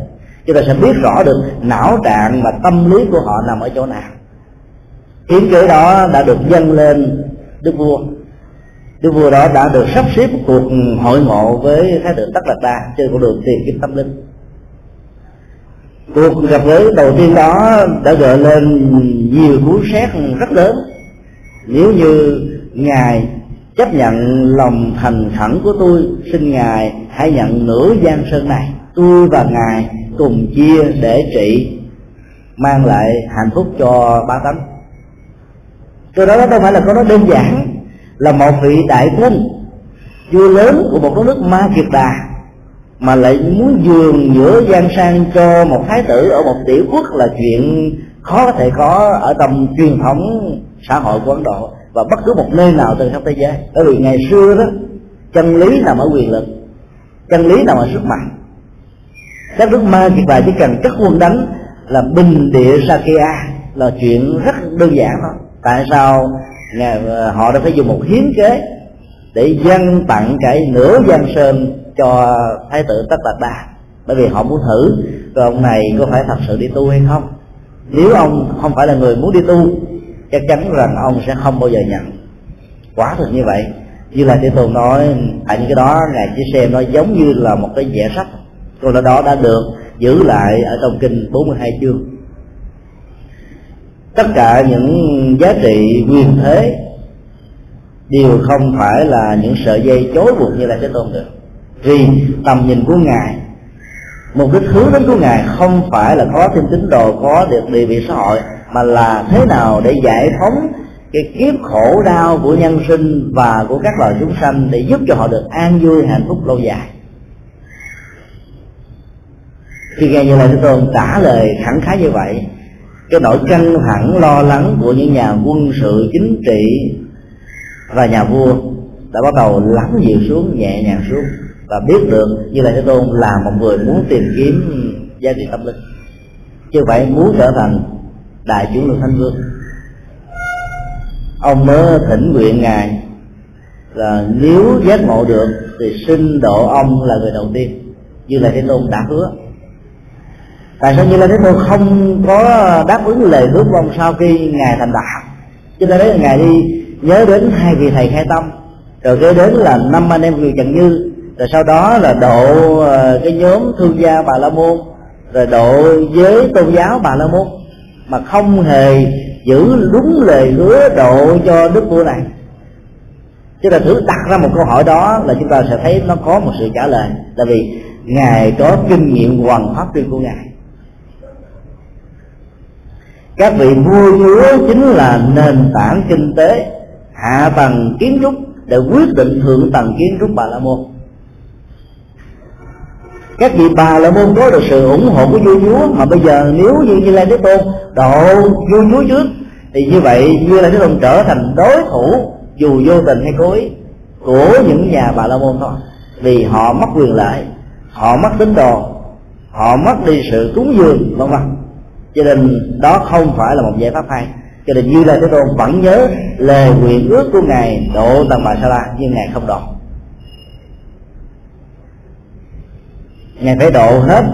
Chúng ta sẽ biết rõ được não trạng và tâm lý của họ nằm ở chỗ nào hiến kế đó đã được dâng lên đức vua. Đức vua đó đã được sắp xếp một cuộc hội ngộ với thái tử tất đạt đa trên con đường tìm kiếm tâm linh. Cuộc gặp gỡ đầu tiên đó đã gợi lên nhiều cú xét rất lớn. Nếu như ngài chấp nhận lòng thành khẩn của tôi, xin ngài hãy nhận nửa gian sơn này. Tôi và ngài cùng chia để trị, mang lại hạnh phúc cho ba tánh từ đó đó đâu phải là có nó đơn giản, là một vị đại quân vua lớn của một đất nước ma kiệt đà, mà lại muốn dường giữa gian sang cho một thái tử ở một tiểu quốc là chuyện khó có thể có ở trong truyền thống xã hội của ấn độ và bất cứ một nơi nào trên khắp thế giới. Bởi vì ngày xưa đó, chân lý nằm ở quyền lực, chân lý nằm ở sức mạnh. Các nước ma kiệt đà chỉ cần cất quân đánh là bình địa sakya là chuyện rất đơn giản thôi tại sao ờ, họ đã phải dùng một hiến kế để dân tặng cái nửa giang sơn cho thái tử tất đạt đa? Bởi vì họ muốn thử, rồi ông này có phải thật sự đi tu hay không? Nếu ông không phải là người muốn đi tu, chắc chắn rằng ông sẽ không bao giờ nhận. Quả thực như vậy. Như là thế tôn nói, tại những cái đó, ngài chỉ xem nó giống như là một cái vẽ sách. Câu nói đó đã được giữ lại ở trong kinh 42 chương tất cả những giá trị quyền thế đều không phải là những sợi dây chối buộc như là thế tôn được. Vì tầm nhìn của ngài, mục đích hướng đến của ngài không phải là có thêm tín đồ, có được địa vị xã hội, mà là thế nào để giải phóng cái kiếp khổ đau của nhân sinh và của các loài chúng sanh để giúp cho họ được an vui, hạnh phúc lâu dài. Khi nghe như là thế tôn trả lời khẳng khái như vậy cái nỗi căng thẳng, lo lắng của những nhà quân sự chính trị và nhà vua đã bắt đầu lắng dịu xuống, nhẹ nhàng xuống. Và biết được như là thế tôn là một người muốn tìm kiếm giá trị tâm linh. Chứ phải muốn trở thành đại chủ lực thanh vương. Ông mới thỉnh nguyện ngài là nếu giác ngộ được thì xin độ ông là người đầu tiên. Như là thế tôn đã hứa tại sao như là thế tôn không có đáp ứng lời hứa của ông sau khi ngài thành đạo. Cho nên đấy ngài đi nhớ đến hai vị thầy khai tâm rồi kế đến là năm anh em người trần như rồi sau đó là độ ờ, cái nhóm thương gia bà la môn rồi độ giới tôn giáo bà la môn mà không hề giữ đúng lời hứa độ cho đức vua này. Chứ là thử đặt ra một câu hỏi đó là chúng ta sẽ thấy nó có một sự trả lời. Là vì ngài có kinh nghiệm hoàn pháp riêng của ngài các vị vua chúa chính là nền tảng kinh tế hạ tầng kiến trúc để quyết định thượng tầng kiến trúc bà la môn. Các vị bà la môn có được sự ủng hộ của vua chúa, mà bây giờ nếu như như lai thế tôn độ vua chúa trước, thì như vậy như lai thế tôn trở thành đối thủ dù vô tình hay cố ý của những nhà bà la môn thôi. Vì họ mất quyền lợi, họ mất tín đồ, họ mất đi sự cúng dường, vân vân cho nên đó không phải là một giải pháp hay. Cho nên như là thế tôn vẫn nhớ lời nguyện ước của ngài độ tầng bà sa la nhưng ngài không độ. Ngài phải độ hết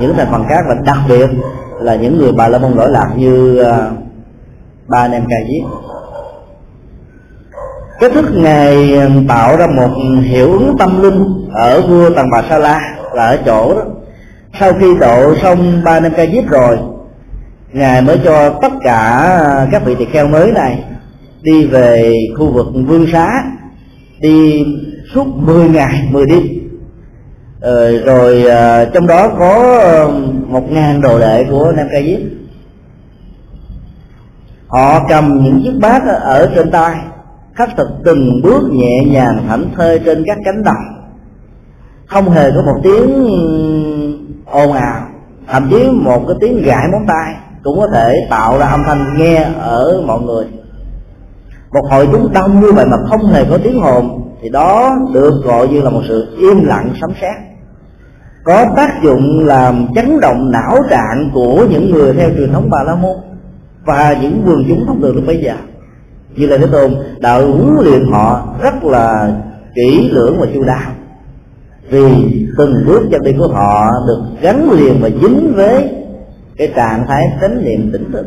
những thành phần khác và đặc biệt là những người bà la môn lỗi lạc như uh, ba anh em ca diếp cái thức ngài ờ, tạo ra một hiệu ứng tâm linh ở vua tầng bà sa la là ở chỗ đó. Sau khi độ xong ba năm ca diếp rồi ngài mới cho tất cả các vị tỳ kheo mới này đi về khu vực vương xá đi suốt 10 ngày 10 đêm. Ờ, rồi ờ, trong đó có ờ, một ngàn đồ đệ của nam ca diếp. Họ cầm những chiếc bát ở trên tay khắc thực từng bước nhẹ nhàng thảnh thơi trên các cánh đồng. Không hề có một tiếng ồn ào thậm chí một cái tiếng gãi móng tay cũng có thể tạo ra âm thanh nghe ở mọi người. Một hội chúng đông như vậy mà không hề có tiếng hồn, thì đó được gọi như là một sự im lặng sấm sét. Có tác dụng làm chấn động não trạng của những người theo truyền thống bà la môn và những quần chúng thông thường lúc bây giờ. Như là thế tôn đã huấn luyện họ rất là kỹ lưỡng và chu đáo. Vì từng bước chân đi của họ được gắn liền và dính với cái trạng thái chánh niệm tỉnh thức.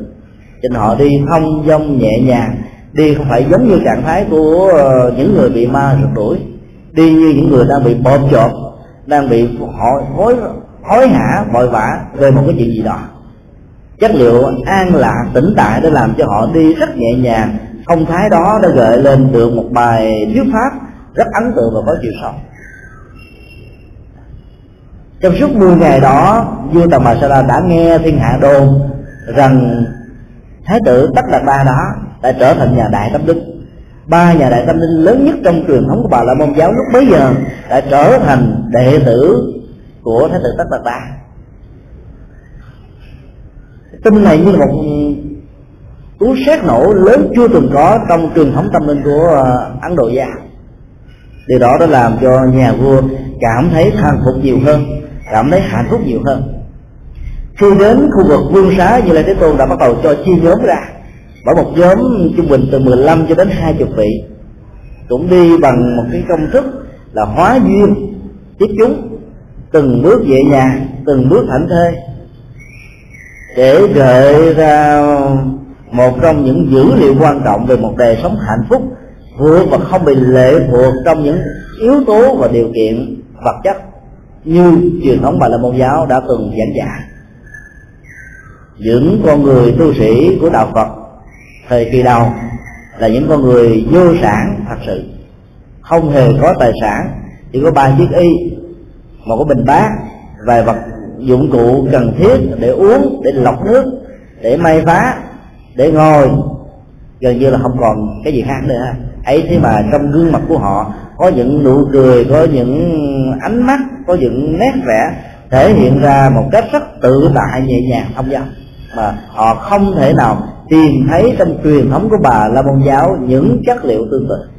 Cho nên họ đi thông dong nhẹ nhàng, đi không phải giống như trạng thái của ờ, những người bị ma rượt đuổi, đi như những người đang bị bóp chột đang bị hối hối hối hả, vội vã về một cái chuyện gì đó. Chất liệu an lạc, tĩnh tại để làm cho họ đi rất nhẹ nhàng. Phong thái đó đã gợi lên được một bài thuyết pháp rất ấn tượng và có chiều sâu trong suốt 10 ngày đó, vua tần bà sa la đã nghe thiên hạ đồn rằng thái tử tất đạt đa đó đã trở thành nhà đại tâm linh. Ba nhà đại tâm linh lớn nhất trong truyền thống của bà la môn giáo lúc bấy giờ đã trở thành đệ tử của thái tử tất đạt đa tin này như một cú sét nổ lớn chưa từng có trong truyền thống tâm linh của ờ, ấn độ giáo điều đó đã làm cho nhà vua cảm thấy thang phục nhiều hơn cảm thấy hạnh phúc nhiều hơn. Khi đến khu vực vương xá, như lai thế tôn đã bắt đầu cho chia nhóm ra. Bởi một nhóm trung bình từ 15 cho đến 20 vị. Cũng đi bằng một cái công thức là hóa duyên, tiếp chúng, từng bước nhẹ nhàng, từng bước thảnh thơi. Để gợi ra một trong những dữ liệu quan trọng về một đời sống hạnh phúc vừa và không bị lệ thuộc trong những yếu tố và điều kiện vật chất như truyền thống bà la môn giáo đã từng giảng dạy, những con người tu sĩ của đạo phật thời kỳ đầu là những con người vô sản thật sự. Không hề có tài sản, chỉ có ba chiếc y, một cái bình bát vài vật dụng cụ cần thiết để uống, để lọc nước, để may phá để ngồi. Gần như là không còn cái gì khác nữa. Ấy thế mà trong gương mặt của họ có những nụ cười, có những ánh mắt, có những nét vẽ thể hiện ra một cách rất tự tại, nhẹ nhàng, thông dong. Mà họ không thể nào tìm thấy trong truyền thống của bà la môn giáo những chất liệu tương tự.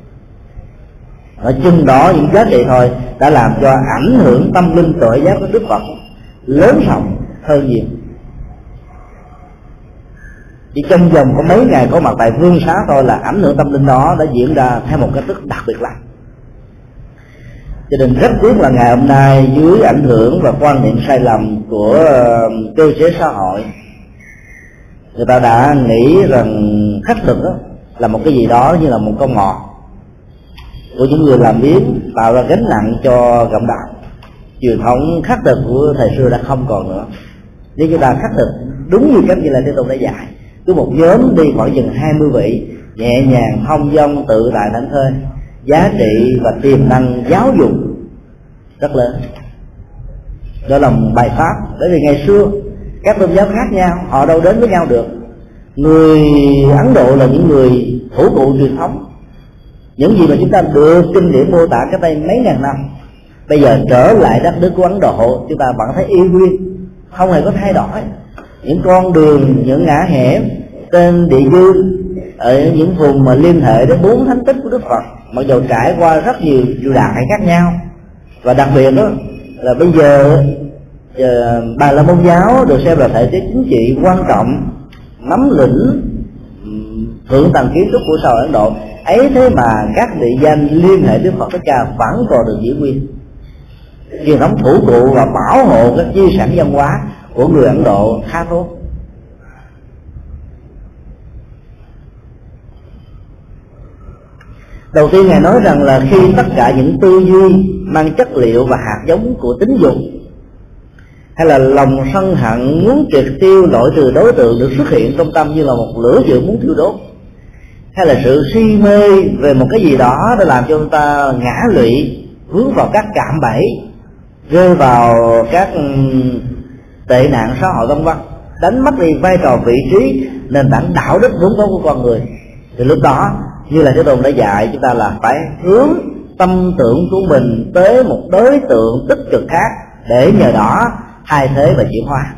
Ở chừng đó, những giá trị thôi đã làm cho ảnh hưởng tâm linh tội giác của đức phật lớn rộng hơn nhiều. Chỉ trong vòng có mấy ngày có mặt tại vương xá thôi là ảnh hưởng tâm linh đó đã diễn ra theo một cách rất đặc biệt lắm cho nên rất tiếc là ngày hôm nay dưới ảnh hưởng và quan niệm sai lầm của um, cơ chế xã hội, người ta đã nghĩ rằng khắc thực đó là một cái gì đó như là một con ngọt của những người làm biến tạo ra gánh nặng cho cộng đồng. Truyền thống khắc thực của thời xưa đã không còn nữa. Nếu chúng ta khắc thực đúng như cách như là thế tôn đã dạy, cứ một nhóm đi khoảng chừng 20 vị, nhẹ nhàng thông dong tự tại thảnh thơi giá trị và tiềm năng giáo dục rất lớn. Đó là một bài pháp. Bởi vì ngày xưa, các tôn giáo khác nhau, họ đâu đến với nhau được. Người ấn độ là những người thủ cụ truyền thống. Những gì mà chúng ta được kinh điển mô tả cách đây mấy ngàn năm, bây giờ trở lại đất nước của ấn độ, chúng ta vẫn thấy y nguyên, không hề có thay đổi. Những con đường, những ngã hẻm, tên địa dương ở những vùng mà liên hệ đến bốn thánh tích của đức phật mặc dù trải qua rất nhiều triều đại khác nhau. Và đặc biệt đó là bây giờ giờ bà la môn giáo được xem là thể chế chính trị quan trọng nắm lĩnh thượng tầng kiến trúc của xã hội ấn độ. Ấy thế mà các địa danh liên hệ với phật thích ca vẫn còn được giữ nguyên. Truyền thống thủ cụ và bảo hộ các di sản văn hóa của người ấn độ khá tốt. Đầu tiên ngài nói rằng là khi tất cả những tư duy mang chất liệu và hạt giống của tính dục hay là lòng sân hận muốn triệt tiêu loại trừ đối tượng được xuất hiện trong tâm như là một lửa dự muốn thiêu đốt, hay là sự si mê về một cái gì đó đã làm cho chúng ta ngã lụy, vướng vào các cạm bẫy, rơi vào các ừ, tệ nạn xã hội vân vân, đánh mất đi vai trò vị trí nền tảng đạo đức vốn có của con người. Thì lúc đó như là cái tôn đã dạy chúng ta là phải hướng tâm tưởng của mình tới một đối tượng tích cực khác để nhờ đó thay thế và chuyển hóa.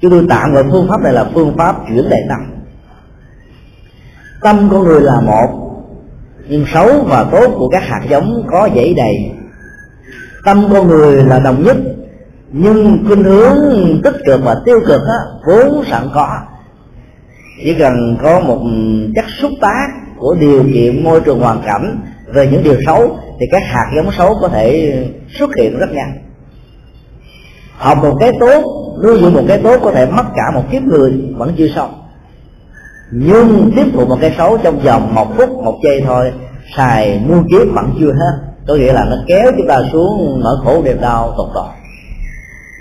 Chúng tôi tạm gọi phương pháp này là phương pháp chuyển đại tâm. Tâm con người là một nhưng xấu và tốt của các hạt giống có dãy đầy. Tâm con người là đồng nhất nhưng khuynh hướng tích cực và tiêu cực á, vốn sẵn có. Chỉ cần có một chất xúc tác của điều kiện môi trường hoàn cảnh về những điều xấu, thì các hạt giống xấu có thể xuất hiện rất nhanh. Học một cái tốt, nuôi dưỡng một cái tốt có thể mất cả một kiếp người vẫn chưa xong. Nhưng tiếp thụ một cái xấu trong vòng một phút, một giây thôi, xài muôn kiếp vẫn chưa hết. Có nghĩa là nó kéo chúng ta xuống nỗi khổ niềm đau tột độ.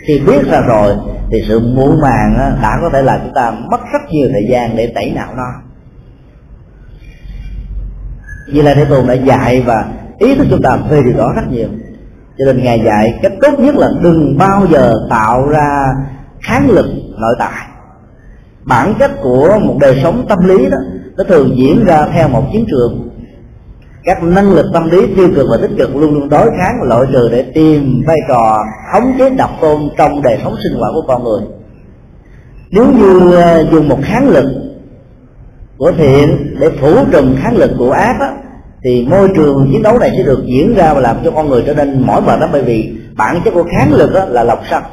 Khi biết ra rồi, thì sự muộn màng đã có thể làm chúng ta mất rất nhiều thời gian để tẩy não nó như là thế tôn đã dạy và ý thức chúng ta về điều đó rất nhiều. Cho nên ngài dạy cách tốt nhất là đừng bao giờ tạo ra kháng lực nội tại. Bản chất của một đời sống tâm lý đó, nó thường diễn ra theo một chiến trường. Các năng lực tâm lý tiêu cực và tích cực luôn luôn đối kháng và loại trừ để tìm vai trò khống chế độc tôn trong đời sống sinh hoạt của con người. Nếu như ờ, dùng một kháng lực của thiện để phủ trùm kháng lực của ác đó, thì môi trường chiến đấu này sẽ được diễn ra và làm cho con người trở nên mỏi mệt đó bởi vì bản chất của kháng lực đó là lọc sạch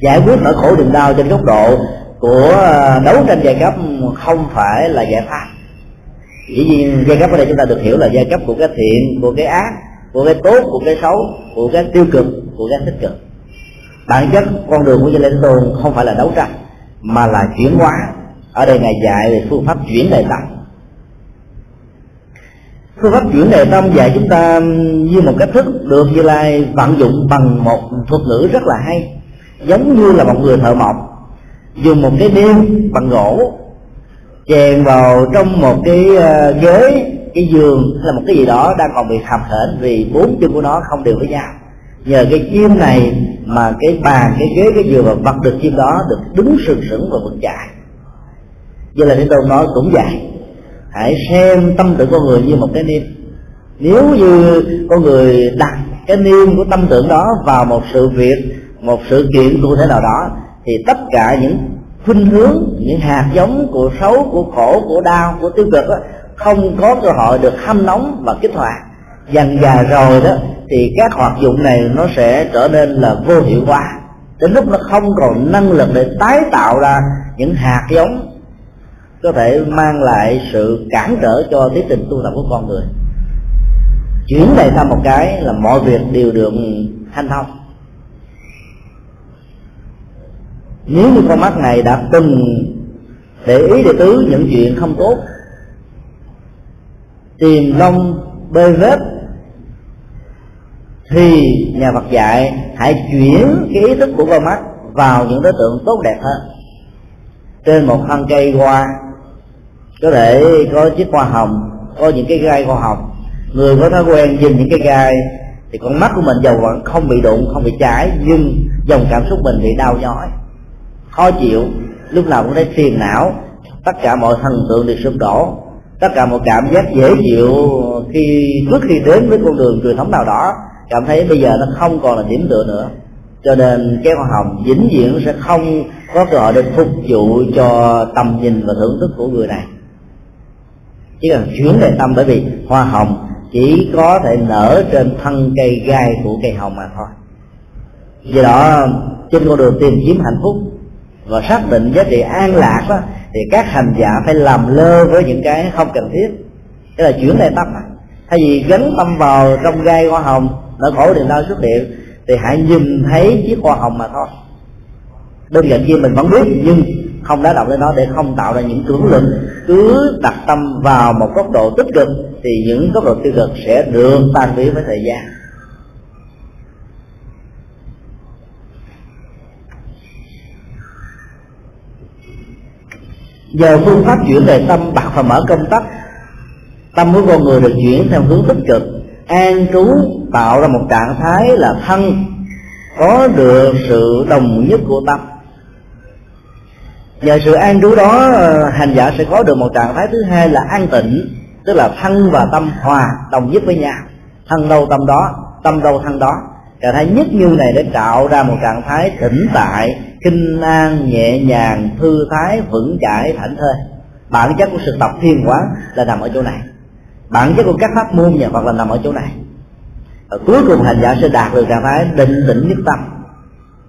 giải quyết nỗi khổ niềm đau trên góc độ của ờ, đấu tranh giai cấp không phải là giải pháp. Dĩ nhiên giai cấp ở đây chúng ta được hiểu là giai cấp của cái thiện của cái ác của cái tốt của cái xấu của cái tiêu cực của cái tích cực. Bản chất con đường của Gia đình Tôn không phải là đấu tranh mà là chuyển hóa ở đây ngài dạy về phương pháp chuyển đề tâm. Phương pháp chuyển đề tâm dạy chúng ta như một cách thức được như lai vận dụng bằng một thuật ngữ rất là hay, giống như là một người thợ mộc. Dùng một cái nêm bằng gỗ, chèn vào trong một cái ờ, ghế, cái giường hay là một cái gì đó đang còn bị hầm hển vì bốn chân của nó không đều với nhau. Nhờ cái chim này mà cái bàn, cái ghế, cái giường và vật được chim đó được đứng sừng sững và vững chãi vậy là thế tôn nói cũng dài hãy xem tâm tưởng con người như một cái niêm. Nếu như con người đặt cái niêm của tâm tưởng đó vào một sự việc một sự kiện cụ thể nào đó thì tất cả những khuynh hướng những hạt giống của xấu của khổ của đau của tiêu cực đó, không có cơ hội được hâm nóng và kích hoạt. Dần già rồi đó thì các hoạt dụng này nó sẽ trở nên là vô hiệu hóa. Đến lúc nó không còn năng lực để tái tạo ra những hạt giống có thể mang lại sự cản trở cho tiến trình tu tập của con người. Chuyển này sang một cái là mọi việc đều được hanh thông. Nếu như con mắt này đã từng để ý để tứ những chuyện không tốt, tìm lông, bê vết, thì nhà Phật dạy hãy chuyển cái ý thức của con mắt vào những đối tượng tốt đẹp hơn. Trên một thân cây hoa có thể có chiếc hoa hồng, có những cái gai hoa hồng. Người có thói quen nhìn những cái gai thì con mắt của mình dầu vẫn không bị đụng, không bị cháy nhưng dòng cảm xúc mình bị đau nhói, khó chịu. Lúc nào cũng thấy phiền não. Tất cả mọi thần tượng đều sụp đổ. Tất cả mọi cảm giác dễ chịu khi, trước khi đến với con đường truyền thống nào đó, cảm thấy bây giờ nó không còn là điểm tựa nữa. Cho nên cái hoa hồng vĩnh viễn sẽ không có cơ hội để phục vụ cho tầm nhìn và thưởng thức của người này chỉ cần chuyển đề tâm bởi vì hoa hồng chỉ có thể nở trên thân cây gai của cây hồng mà thôi. Do đó, trên con đường tìm kiếm hạnh phúc và xác định giá trị an lạc đó thì các hành giả phải làm lơ với những cái không cần thiết. Cái là chuyển đề tâm mà. Thay vì gắn tâm vào trong gai hoa hồng, nỗi khổ niềm đau xuất hiện, thì hãy nhìn thấy chiếc hoa hồng mà thôi. Đơn giản kia mình vẫn biết, nhưng không đá động lên nó để không tạo ra những tưởng lực cứ đặt tâm vào một góc độ tích cực, thì những góc độ tiêu cực sẽ được tan biến với thời gian. Giờ phương pháp chuyển về tâm, bạc và mở công tắc. Tâm của con người được chuyển theo hướng tích cực. An trú tạo ra một trạng thái là thân. Có được sự đồng nhất của tâm nhờ sự an trú đó ờ, hành giả sẽ có được một trạng thái thứ hai là an tịnh, tức là thân và tâm hòa đồng nhất với nhau. Thân đâu tâm đó, tâm đâu thân đó. Trạng thái nhất như này để tạo ra một trạng thái tĩnh tại, kinh an, nhẹ nhàng, thư thái, vững chãi, thảnh thơi. Bản chất của sự tập thiên quán là nằm ở chỗ này. Bản chất của các pháp môn nhà Phật là nằm ở chỗ này. Và cuối cùng hành giả sẽ đạt được trạng thái định tĩnh nhất tâm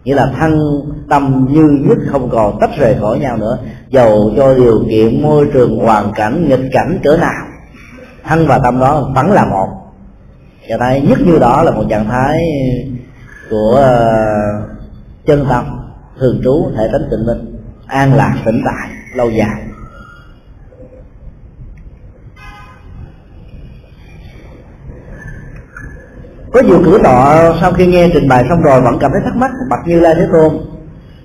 nghĩa là thân tâm như nhất không còn tách rời khỏi nhau nữa. Dầu cho điều kiện môi trường hoàn cảnh, nghịch cảnh cỡ nào, thân và tâm đó vẫn là một. Trạng thái nhất như đó là một trạng thái của ờ, chân tâm, thường trú, thể tánh tịnh minh, an lạc tĩnh tại, lâu dài. Có nhiều cử tọa sau khi nghe trình bày xong rồi vẫn cảm thấy thắc mắc bạch như lai thế tôn.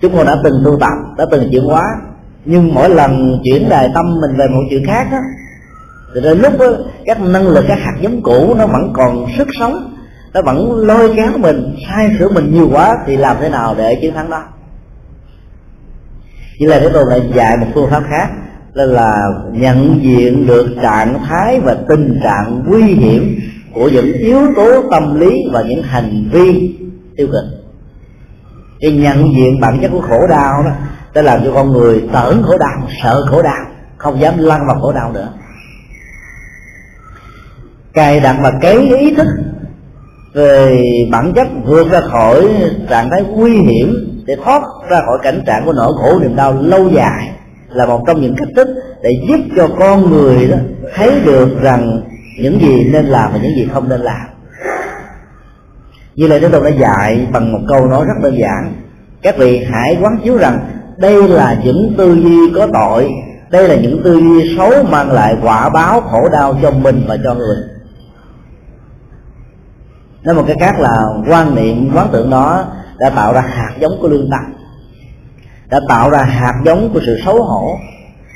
Chúng con đã từng tu tập đã từng chuyển hóa nhưng mỗi lần chuyển đề tâm mình về một chuyện khác á thì đến lúc đó, các năng lực các hạt giống cũ nó vẫn còn sức sống nó vẫn lôi kéo mình sai sửa mình nhiều quá thì làm thế nào để chiến thắng đó? Chỉ là thế tôn lại dạy một phương pháp khác đó là nhận diện được trạng thái và tình trạng nguy hiểm của những yếu tố tâm lý và những hành vi tiêu cực. Cái nhận diện bản chất của khổ đau đó, đã làm cho con người tởn khổ đau, sợ khổ đau, không dám lăn vào khổ đau nữa. Cài đặt và cái ý thức về bản chất vượt ra khỏi trạng thái nguy hiểm để thoát ra khỏi cảnh trạng của nỗi khổ niềm đau lâu dài, là một trong những cách thức để giúp cho con người đó thấy được rằng những gì nên làm và những gì không nên làm. Như lời chúng tôi đã dạy bằng một câu nói rất đơn giản. Các vị hãy quán chiếu rằng đây là những tư duy có tội. Đây là những tư duy xấu mang lại quả báo khổ đau cho mình và cho người. Nói một cái khác là quan niệm, quán tưởng đó đã tạo ra hạt giống của lương tâm, đã tạo ra hạt giống của sự xấu hổ,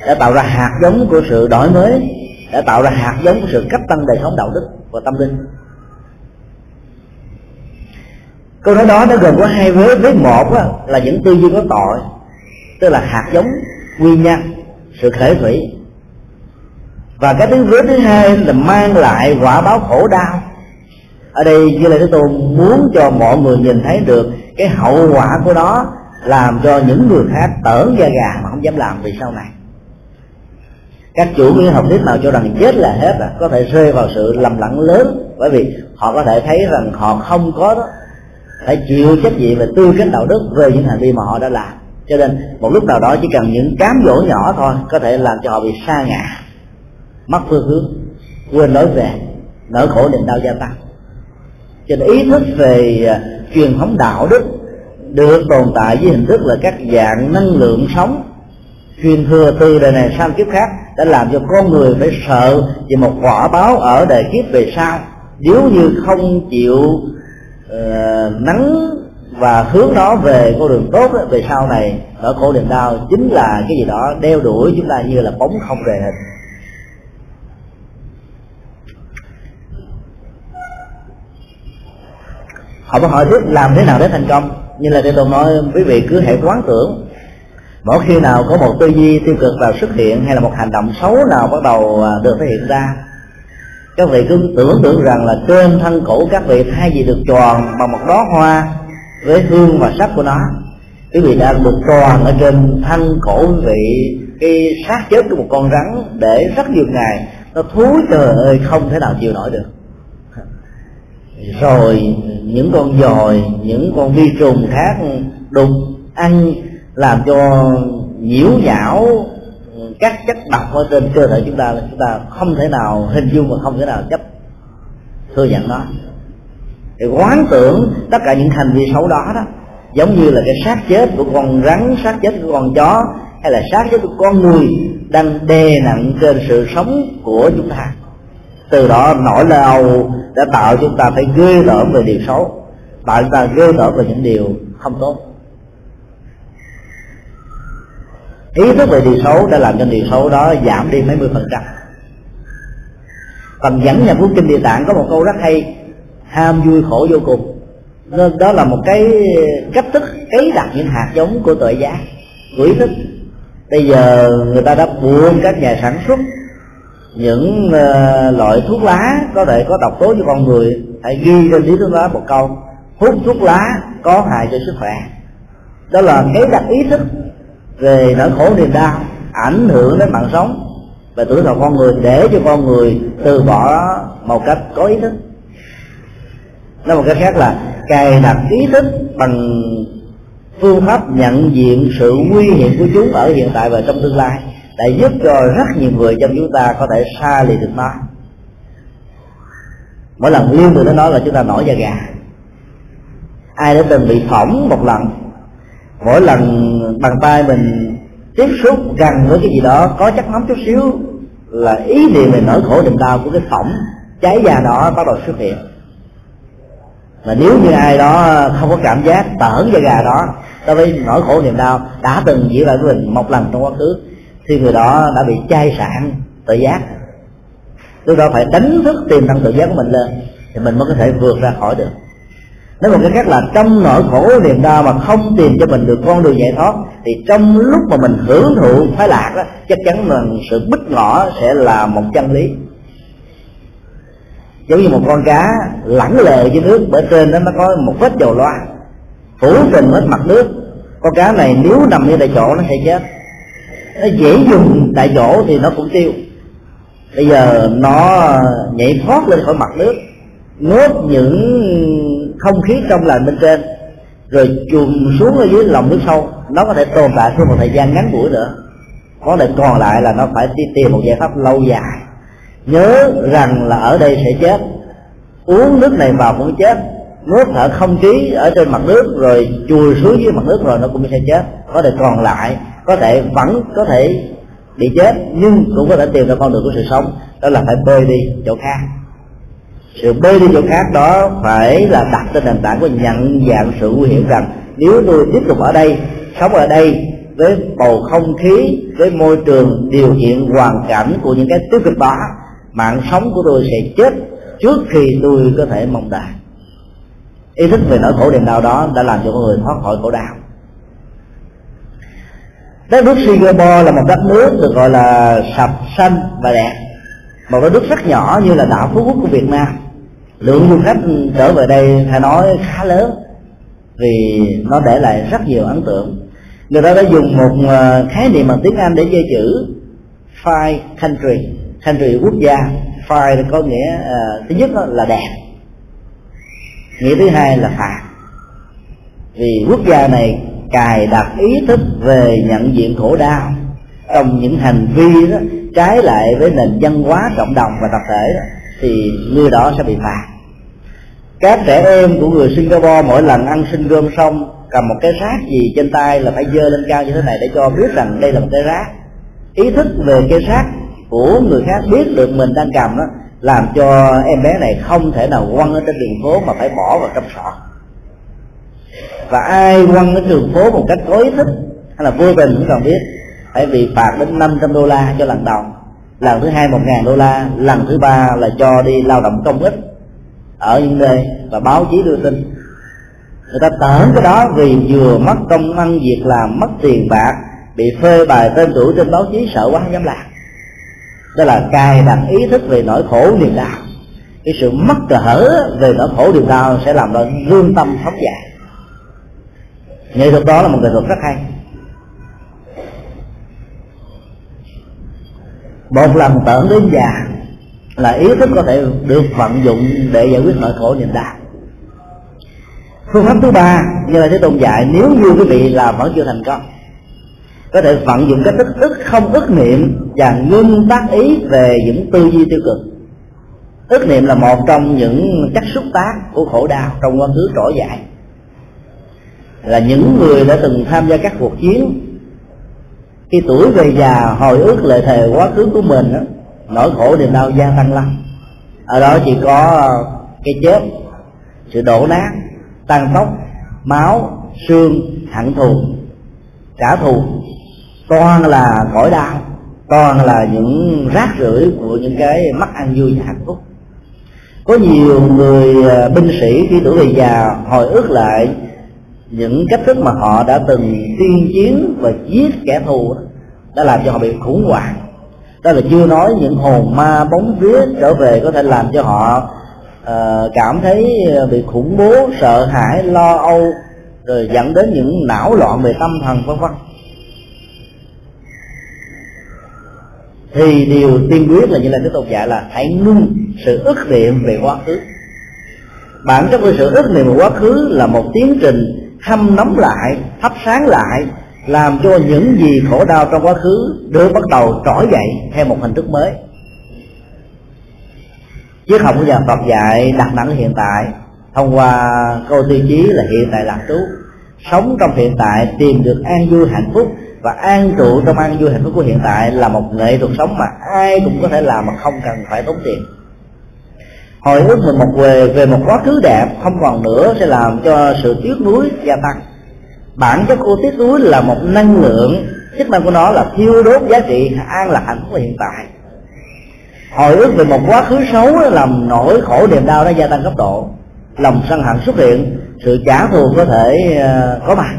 đã tạo ra hạt giống của sự đổi mới đã tạo ra hạt giống của sự cấp tăng đời sống đạo đức và tâm linh. Câu nói đó nó gồm có hai vế. Vế một á, là những tư duy có tội tức là hạt giống nguyên nhân sự khởi thủy. Và cái thứ vế thứ hai là mang lại quả báo khổ đau. Ở đây như là thế tôn muốn cho mọi người nhìn thấy được cái hậu quả của nó làm cho những người khác tởn da gà mà không dám làm vì sau này các chủ nghĩa học thuyết nào cho rằng chết là hết à? Có thể rơi vào sự lầm lẫn lớn. Bởi vì họ có thể thấy rằng họ không có đó. Phải chịu trách nhiệm về tư cách đạo đức về những hành vi mà họ đã làm. Cho nên, một lúc nào đó chỉ cần những cám dỗ nhỏ thôi, có thể làm cho họ bị sa ngã, mất phương hướng, quên lối về, nỗi khổ niềm đau gia tăng. Cho nên ý thức về à, truyền thống đạo đức được tồn tại với hình thức là các dạng năng lượng sống, truyền thừa từ đời này sang kiếp khác đã làm cho con người phải sợ về một quả báo ở đời kiếp về sau. Nếu như không chịu uh, nắng và hướng nó về con đường tốt đó, về sau này ở khổ niềm đau chính là cái gì đó đeo đuổi chúng ta như là bóng không về hình. Họ có hỏi tiếp làm thế nào để thành công? Như là tôi nói quý vị cứ hãy quán tưởng mỗi khi nào có một tư duy tiêu cực vào xuất hiện hay là một hành động xấu nào bắt đầu à, được thể hiện ra, các vị cứ tưởng tượng rằng là trên thân cổ các vị thay vì được tròn bằng một đóa hoa với hương và sắc của nó, quý vị đang được tròn ở trên thân cổ quý vị cái xác chết của một con rắn để rất nhiều ngày nó thúi trời ơi không thể nào chịu nổi được. Rồi những con dòi, những con vi trùng khác đục ăn làm cho nhiễu nhão các chất độc ở trên cơ thể chúng ta là chúng ta không thể nào hình dung và không thể nào chấp thừa nhận nó. Thì quán tưởng tất cả những hành vi xấu đó đó, giống như là cái xác chết của con rắn, xác chết của con chó, hay là xác chết của con người đang đè nặng trên sự sống của chúng ta. Từ đó nỗi đau đã tạo chúng ta phải ghê tởm về điều xấu, tạo chúng ta ghê tởm về những điều không tốt. Ý thức về điều xấu đã làm cho điều xấu đó giảm đi mấy mươi phần trăm. Phần dẫn nhập của kinh địa tạng có một câu rất hay ham vui khổ vô cùng. Nên đó là một cái cách thức cấy đặt những hạt giống của tội giác của ý thức. Bây giờ người ta đã buông các nhà sản xuất những uh, loại thuốc lá có thể có độc tố cho con người hãy ghi trên lý thuốc lá một câu hút thuốc lá có hại cho sức khỏe. Đó là cái đặt ý thức về nỗi khổ niềm đau ảnh hưởng đến mạng sống và tuổi thọ con người để cho con người từ bỏ một cách có ý thức. Nói một cách khác là cài đặt ý thức bằng phương pháp nhận diện sự nguy hiểm của chúng ở hiện tại và trong tương lai để giúp cho rất nhiều người trong chúng ta có thể xa lì được nó. Mỗi lần liên người nó nói là chúng ta nổi da gà. Ai đã từng bị phỏng một lần mỗi lần bàn tay mình tiếp xúc gần với cái gì đó, có chất nóng chút xíu, là ý niệm về nỗi khổ niềm đau của cái phỏng cháy da đó bắt đầu xuất hiện. Mà nếu như ai đó không có cảm giác tởn da gà đó đối với nỗi khổ niềm đau đã từng diễn lại với mình một lần trong quá khứ, thì người đó đã bị chai sạn tự giác lúc đó phải đánh thức tìm năng tự giác của mình lên, thì mình mới có thể vượt ra khỏi được nói một cái khác là trong nỗi khổ niềm đau mà không tìm cho mình được con đường giải thoát, thì trong lúc mà mình hưởng thụ phái lạc đó, chắc chắn là sự bích ngõ sẽ là một chân lý. Giống như một con cá lẳng lờ dưới nước bởi trên đó nó có một vết dầu loa, phủ trình hết mặt nước. Con cá này nếu nằm như tại chỗ nó sẽ chết. Nó dễ dùng tại chỗ thì nó cũng tiêu. Bây giờ nó nhảy thoát lên khỏi mặt nước nuốt những không khí trong lành bên trên, rồi chùm xuống ở dưới lòng nước sâu. Nó có thể tồn tại trong một thời gian ngắn ngủi nữa. Có thể còn lại là nó phải đi tìm một giải pháp lâu dài. Nhớ rằng là ở đây sẽ chết. Uống nước này vào cũng chết. Nuốt thở không khí ở trên mặt nước, rồi chùi xuống dưới mặt nước rồi nó cũng sẽ chết. Có thể còn lại, có thể vẫn có thể bị chết, nhưng cũng có thể tìm ra con đường của sự sống. Đó là phải bơi đi chỗ khác sự bơi đi chỗ khác đó phải là đặt trên nền tảng của nhận dạng sự nguy hiểm rằng nếu tôi tiếp tục ở đây, sống ở đây với bầu không khí, với môi trường điều kiện hoàn cảnh của những cái tiêu cực đó, mạng sống của tôi sẽ chết trước khi tôi có thể mong đợi. Ý thức về nỗi khổ niềm đau đó đã làm cho con người thoát khỏi khổ đau. Đất nước Singapore là một đất nước được gọi là sạch, xanh và đẹp. Một đất nước rất nhỏ như là đảo phú quốc của Việt Nam lượng du khách trở về đây phải nói khá lớn vì nó để lại rất nhiều ấn tượng. Người ta đã dùng một ờ, khái niệm bằng tiếng Anh để chơi chữ five country country quốc gia. Five có nghĩa uh, thứ nhất là đẹp nghĩa thứ hai là phạt vì quốc gia này cài đặt ý thức về nhận diện khổ đau trong những hành vi đó trái lại với nền văn hóa cộng đồng và tập thể đó, thì người đó sẽ bị phạt. Các trẻ em của người Singapore mỗi lần ăn sinh gom xong, cầm một cái rác gì trên tay là phải dơ lên cao như thế này để cho biết rằng đây là một cái rác. Ý thức về cái rác của người khác biết được mình đang cầm đó làm cho em bé này không thể nào quăng ở trên đường phố mà phải bỏ vào trong sọ. Và ai quăng ở đường phố một cách có ý thức hay là vô tình cũng còn biết, phải bị phạt đến 500 đô la cho lần đầu lần thứ hai một ngàn đô la, lần thứ ba là cho đi lao động công ích ở những nơi và báo chí đưa tin. Người ta tởn cái đó vì vừa mất công ăn việc làm, mất tiền bạc, bị phê bài tên tuổi trên báo chí sợ quá không dám làm. Đó là cài đặt ý thức về nỗi khổ niềm đau. Cái sự mất cỡ về nỗi khổ niềm đau sẽ làm cho lương tâm phóng dạ. nghệ thuật đó là một nghệ thuật rất hay. Một lần tưởng đến già là ý thức có thể được vận dụng để giải quyết nỗi khổ niềm đau. Phương pháp thứ ba như là thế tôn dạy, nếu như quý vị là vẫn chưa thành công, có thể vận dụng cách thức ức không ức niệm và ngưng tác ý về những tư duy tiêu cực. Ức niệm là một trong những chất xúc tác của khổ đau trong quá khứ trỗi dậy. Là những người đã từng tham gia các cuộc chiến khi tuổi về già hồi ức lệ thề quá khứ của mình đó, nỗi khổ niềm đau gia tăng lắm. Ở đó chỉ có cái chết sự đổ nát tăng tốc máu xương hận thù trả thù. Toàn là cõi đau toàn là những rác rưởi của những cái mất ăn vui và hạnh phúc. Có nhiều người à, binh sĩ khi tuổi về già hồi ức lại những cách thức mà họ đã từng tiên chiến và giết kẻ thù đã làm cho họ bị khủng hoảng. Đó là chưa nói những hồn ma bóng vía trở về có thể làm cho họ uh, cảm thấy bị khủng bố sợ hãi lo âu rồi dẫn đến những não loạn về tâm thần vân vân. Thì điều tiên quyết là như là cái tôn dạy là hãy ngưng sự ức niệm về quá khứ. Bản chất của sự ức niệm về quá khứ là một tiến trình hâm nóng lại, thắp sáng lại, làm cho những gì khổ đau trong quá khứ được bắt đầu trỗi dậy theo một hình thức mới. Chứ không của giờ Phật dạy đặt nặng hiện tại, thông qua câu tiêu chí là hiện tại lạc trú. Sống trong hiện tại, tìm được an vui, hạnh phúc, và an trụ trong an vui, hạnh phúc của hiện tại là một nghệ thuật sống mà ai cũng có thể làm mà không cần phải tốn tiền hồi ức mình một về về một quá khứ đẹp, không còn nữa sẽ làm cho sự tiếc nuối gia tăng. Bản chất của tiếc nuối là một năng lượng, chức năng của nó là thiêu đốt giá trị, an lạc hạnh phúc của hiện tại. Hồi ức về một quá khứ xấu làm nỗi khổ niềm đau nó gia tăng cấp độ. Lòng sân hận xuất hiện, sự trả thù có thể ờ, có mặt.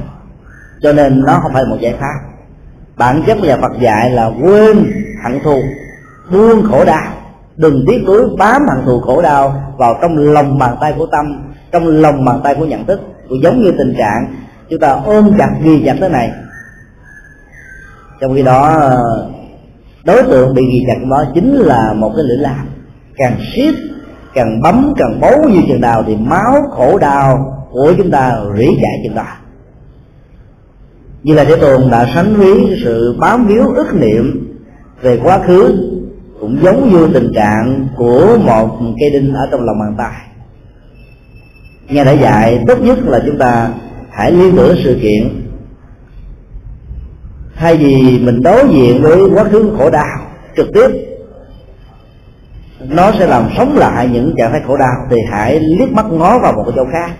Cho nên nó không phải một giải pháp. Bản chất nhà Phật dạy là quên hận thù, buông khổ đau đừng tiếc nuối bám hận thù khổ đau vào trong lòng bàn tay của tâm, trong lòng bàn tay của nhận thức. Cũng giống như tình trạng chúng ta ôm chặt ghi chặt thế này. Trong khi đó, đối tượng bị ghi chặt đó chính là một cái lưỡi làm càng siết, càng bấm, càng bấu như chừng nào thì máu khổ đau của chúng ta rỉ chạy chừng đó. Như là thế tồn đã sánh ví sự bám víu ức niệm về quá khứ cũng giống như tình trạng của một cây đinh ở trong lòng bàn tay. Nghe đã dạy, tốt nhất là chúng ta hãy liên tưởng sự kiện. Thay vì mình đối diện với quá khứ khổ đau trực tiếp, nó sẽ làm sống lại những trạng thái khổ đau thì hãy liếc mắt ngó vào một chỗ khác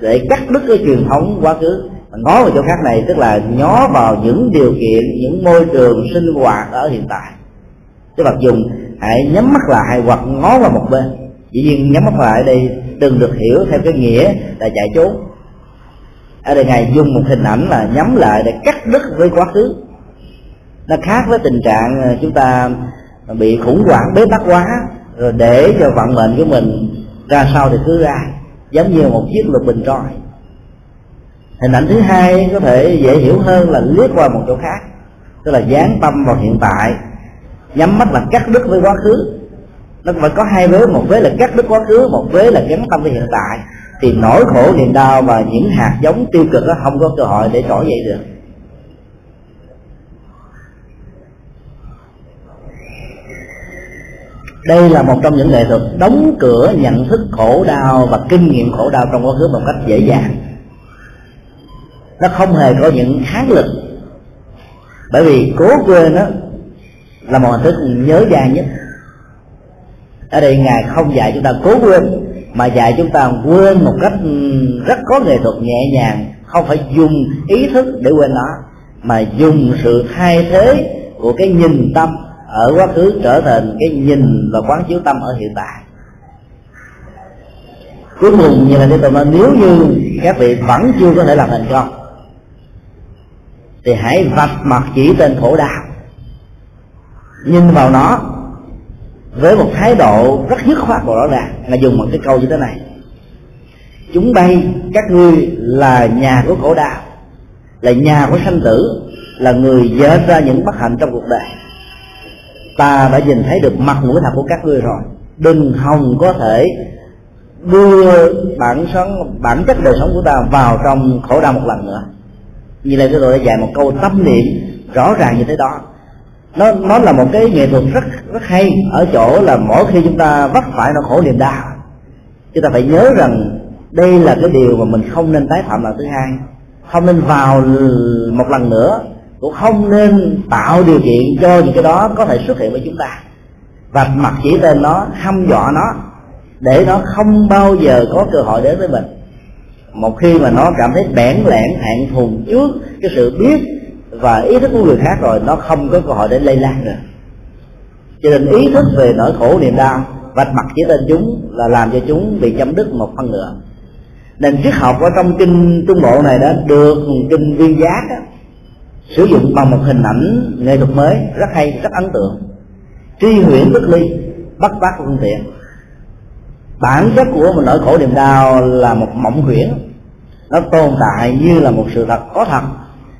để cắt đứt cái truyền thống quá khứ. Ngó vào chỗ khác này tức là nhó vào những điều kiện, những môi trường sinh hoạt ở hiện tại đức Phật dùng hãy nhắm mắt lại hoặc ngó vào một bên. Dĩ nhiên nhắm mắt lại đây đừng được hiểu theo cái nghĩa là chạy trốn. Ở đây ngài dùng một hình ảnh là nhắm lại để cắt đứt với quá khứ. Nó khác với tình trạng ờ, chúng ta bị khủng hoảng, bế tắc quá, rồi để cho vận mệnh của mình ra sao thì cứ ra, giống như một chiếc lục bình trôi. Hình ảnh thứ hai có thể dễ hiểu hơn là liếc qua một chỗ khác, tức là dán tâm vào hiện tại nhắm mắt là cắt đứt với quá khứ. Nó phải có hai vế, một vế là cắt đứt quá khứ, một vế là gắn tâm với hiện tại. Thì nỗi khổ niềm đau và những hạt giống tiêu cực đó không có cơ hội để trỗi dậy được. Đây là một trong những nghệ thuật đóng cửa nhận thức khổ đau và kinh nghiệm khổ đau trong quá khứ một cách dễ dàng. Nó không hề có những kháng lực. Bởi vì cố quên đó là một hình thức nhớ dai nhất. Ở đây ngài không dạy chúng ta cố quên, mà dạy chúng ta quên một cách ừ, rất có nghệ thuật nhẹ nhàng. Không phải dùng ý thức để quên nó, mà dùng sự thay thế của cái nhìn tâm ở quá khứ trở thành cái nhìn và quán chiếu tâm ở hiện tại. Cuối cùng, như là tôi nói, nếu như các vị vẫn chưa có thể làm thành công, thì hãy vạch mặt chỉ tên khổ đau nhìn vào nó với một thái độ rất dứt khoát và rõ ràng, là dùng một cái câu như thế này. Chúng bay, các ngươi là nhà của khổ đau là nhà của sanh tử, là người dệt ra những bất hạnh trong cuộc đời. Ta đã nhìn thấy được mặt mũi thật của các ngươi rồi. Đừng hòng có thể đưa bản sống, bản chất đời sống của ta vào trong khổ đau một lần nữa. Như là tôi đã dạy một câu tâm niệm rõ ràng như thế đó nó nó là một cái nghệ thuật rất rất hay. Ở chỗ là mỗi khi chúng ta vấp phải nỗi khổ niềm đau, chúng ta phải nhớ rằng đây là cái điều mà mình không nên tái phạm lần thứ hai. Không nên vào một lần nữa, cũng không nên tạo điều kiện cho những cái đó có thể xuất hiện với chúng ta. Và mặt chỉ tên nó, hăm dọa nó, để nó không bao giờ có cơ hội đến với mình. Một khi mà nó cảm thấy bẽn lẽn hạn thùng trước cái sự biết và ý thức của người khác rồi nó không có cơ hội để lây lan nữa. Cho nên ý thức về nỗi khổ niềm đau vạch mặt chỉ tên chúng là làm cho chúng bị chấm dứt một phần nữa. Nên triết học ở trong kinh trung bộ này đã được kinh viên giác đó, sử dụng bằng một hình ảnh nghệ thuật mới rất hay rất ấn tượng. Tri huyễn bất ly bắt bác phương tiện. Bản chất của một nỗi khổ niềm đau là một mộng huyễn. Nó tồn tại như là một sự thật có thật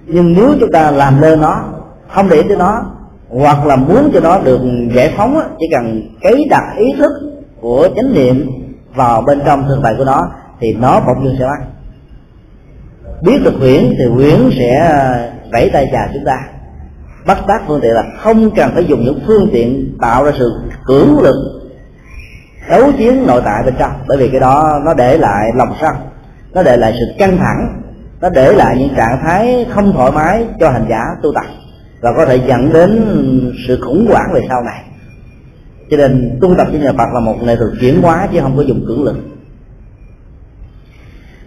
nhưng nếu chúng ta làm lơ nó, không để tới nó, hoặc là muốn cho nó được giải phóng chỉ cần cấy đặt ý thức của chánh niệm vào bên trong thực tại của nó, thì nó bỗng dưng sẽ bắt. Biết được huyễn thì huyễn sẽ à, vẫy tay chào chúng ta. Bắt tác phương tiện là không cần phải dùng những phương tiện tạo ra sự cưỡng lực, đấu chiến nội tại bên trong. Bởi vì cái đó nó để lại lòng sân, nó để lại sự căng thẳng nó để lại những trạng thái không thoải mái cho hành giả tu tập và có thể dẫn đến sự khủng hoảng về sau này. Cho nên tu tập với nhà Phật là một nghệ thuật chuyển hóa chứ không có dùng cưỡng lực.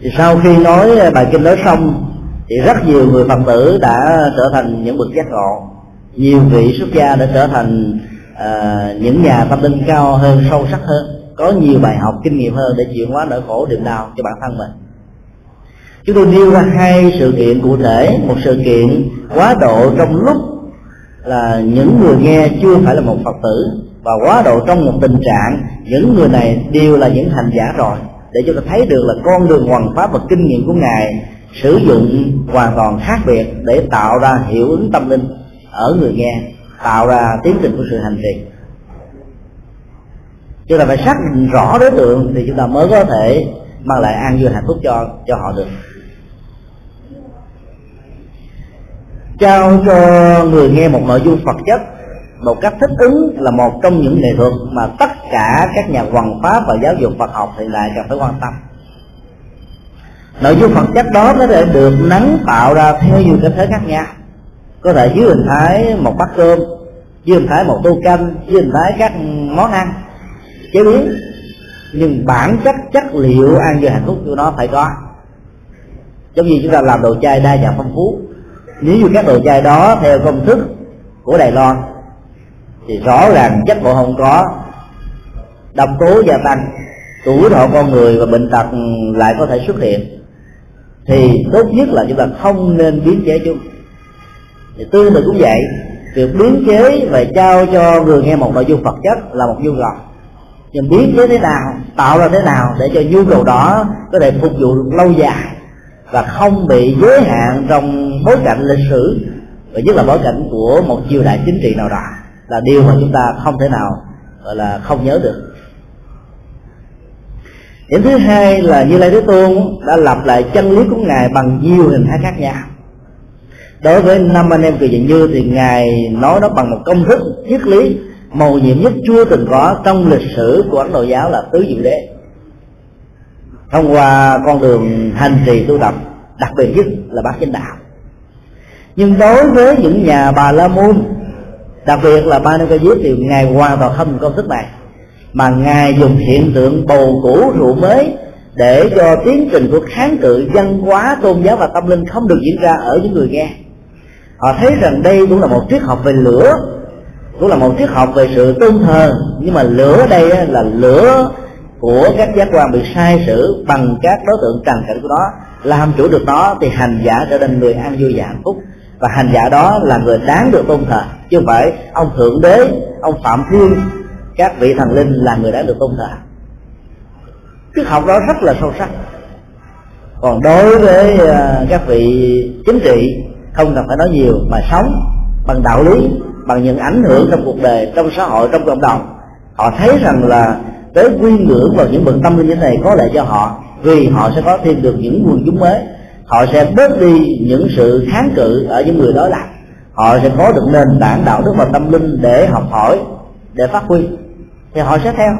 Thì sau khi nói bài kinh nói xong thì rất nhiều người phật tử đã trở thành những bậc giác ngộ. Nhiều vị xuất gia đã trở thành uh, những nhà tâm linh cao hơn sâu sắc hơn. Có nhiều bài học kinh nghiệm hơn để chuyển hóa nỗi khổ niềm đau cho bản thân mình chúng tôi nêu ra hai sự kiện cụ thể. Một sự kiện quá độ trong lúc là những người nghe chưa phải là một phật tử và quá độ trong một tình trạng những người này đều là những hành giả rồi. Để chúng ta thấy được là con đường hoàn pháp và kinh nghiệm của ngài sử dụng hoàn toàn khác biệt để tạo ra hiệu ứng tâm linh ở người nghe, tạo ra tiến trình của sự hành trì. Chúng ta phải xác định rõ đối tượng thì chúng ta mới có thể mang lại an vui hạnh phúc cho cho họ được. Trao cho người nghe một nội dung Phật chất. Một cách thích ứng là một trong những nghệ thuật mà tất cả các nhà hoàng pháp và giáo dục Phật học hiện đại cần phải quan tâm. Nội dung Phật chất đó có thể được nắng tạo ra theo nhiều cách thế khác nhau. Có thể dưới hình thái một bát cơm, dưới hình thái một tô canh, dưới hình thái các món ăn. Chế biến. Nhưng bản chất chất liệu ăn vừa hạnh phúc của nó phải có. Giống như chúng ta làm đồ chai đa dạng phong phú nếu như các đồ chai đó theo công thức của đài loan, thì rõ ràng chất bộ không có, độc tố gia tăng tuổi thọ con người và bệnh tật lại có thể xuất hiện. Thì tốt nhất là chúng ta không nên biến chế chúng. Thì tương tự cũng vậy, việc biến chế và trao cho người nghe một nội dung vật chất là một nhu cầu. Nhưng biến chế thế nào, tạo ra thế nào để cho nhu cầu đó có thể phục vụ lâu dài và không bị giới hạn trong bối cảnh lịch sử, và nhất là bối cảnh của một triều đại chính trị nào đó, là điều mà chúng ta không thể nào, gọi là, không nhớ được. Điểm thứ hai là như lai thế tôn đã lập lại chân lý của ngài bằng nhiều hình thái khác nhau. Đối với năm anh em kỳ diện như thì ngài nói nó bằng một công thức triết lý màu nhiệm nhất chưa từng có trong lịch sử của ấn độ giáo là tứ diệu đế. Thông qua con đường hành trì tu tập, đặc biệt nhất là bát chánh đạo nhưng đối với những nhà bà la môn, đặc biệt là ba nơi dưới thì ngài hoàn toàn không công thức này. Mà ngài dùng hiện tượng bầu cũ rượu mới để cho tiến trình của kháng cự văn hóa, tôn giáo và tâm linh không được diễn ra ở những người nghe. Họ thấy rằng đây cũng là một triết học về lửa, cũng là một triết học về sự tôn thờ. Nhưng mà lửa đây là lửa của các giác quan bị sai sử bằng các đối tượng trần cảnh của nó. Làm chủ được nó thì hành giả trở thành người an vui và hạnh phúc và hành giả đó là người đáng được tôn thờ. Chứ không phải ông thượng đế, ông phạm thiên, các vị thần linh là người đáng được tôn thờ. Triết học đó rất là sâu sắc. Còn đối với ờ, các vị chính trị, không cần phải nói nhiều, mà sống bằng đạo lý, bằng những ảnh hưởng trong cuộc đời, trong xã hội, trong cộng đồng, họ thấy rằng là tới quy ngưỡng vào những bậc tâm linh như thế này có lợi cho họ, vì họ sẽ có thêm được những nguồn chúng mới họ sẽ bớt đi những sự kháng cự ở những người đối lập họ sẽ có được nền tảng đạo đức và tâm linh để học hỏi, để phát huy. Thì họ sẽ theo.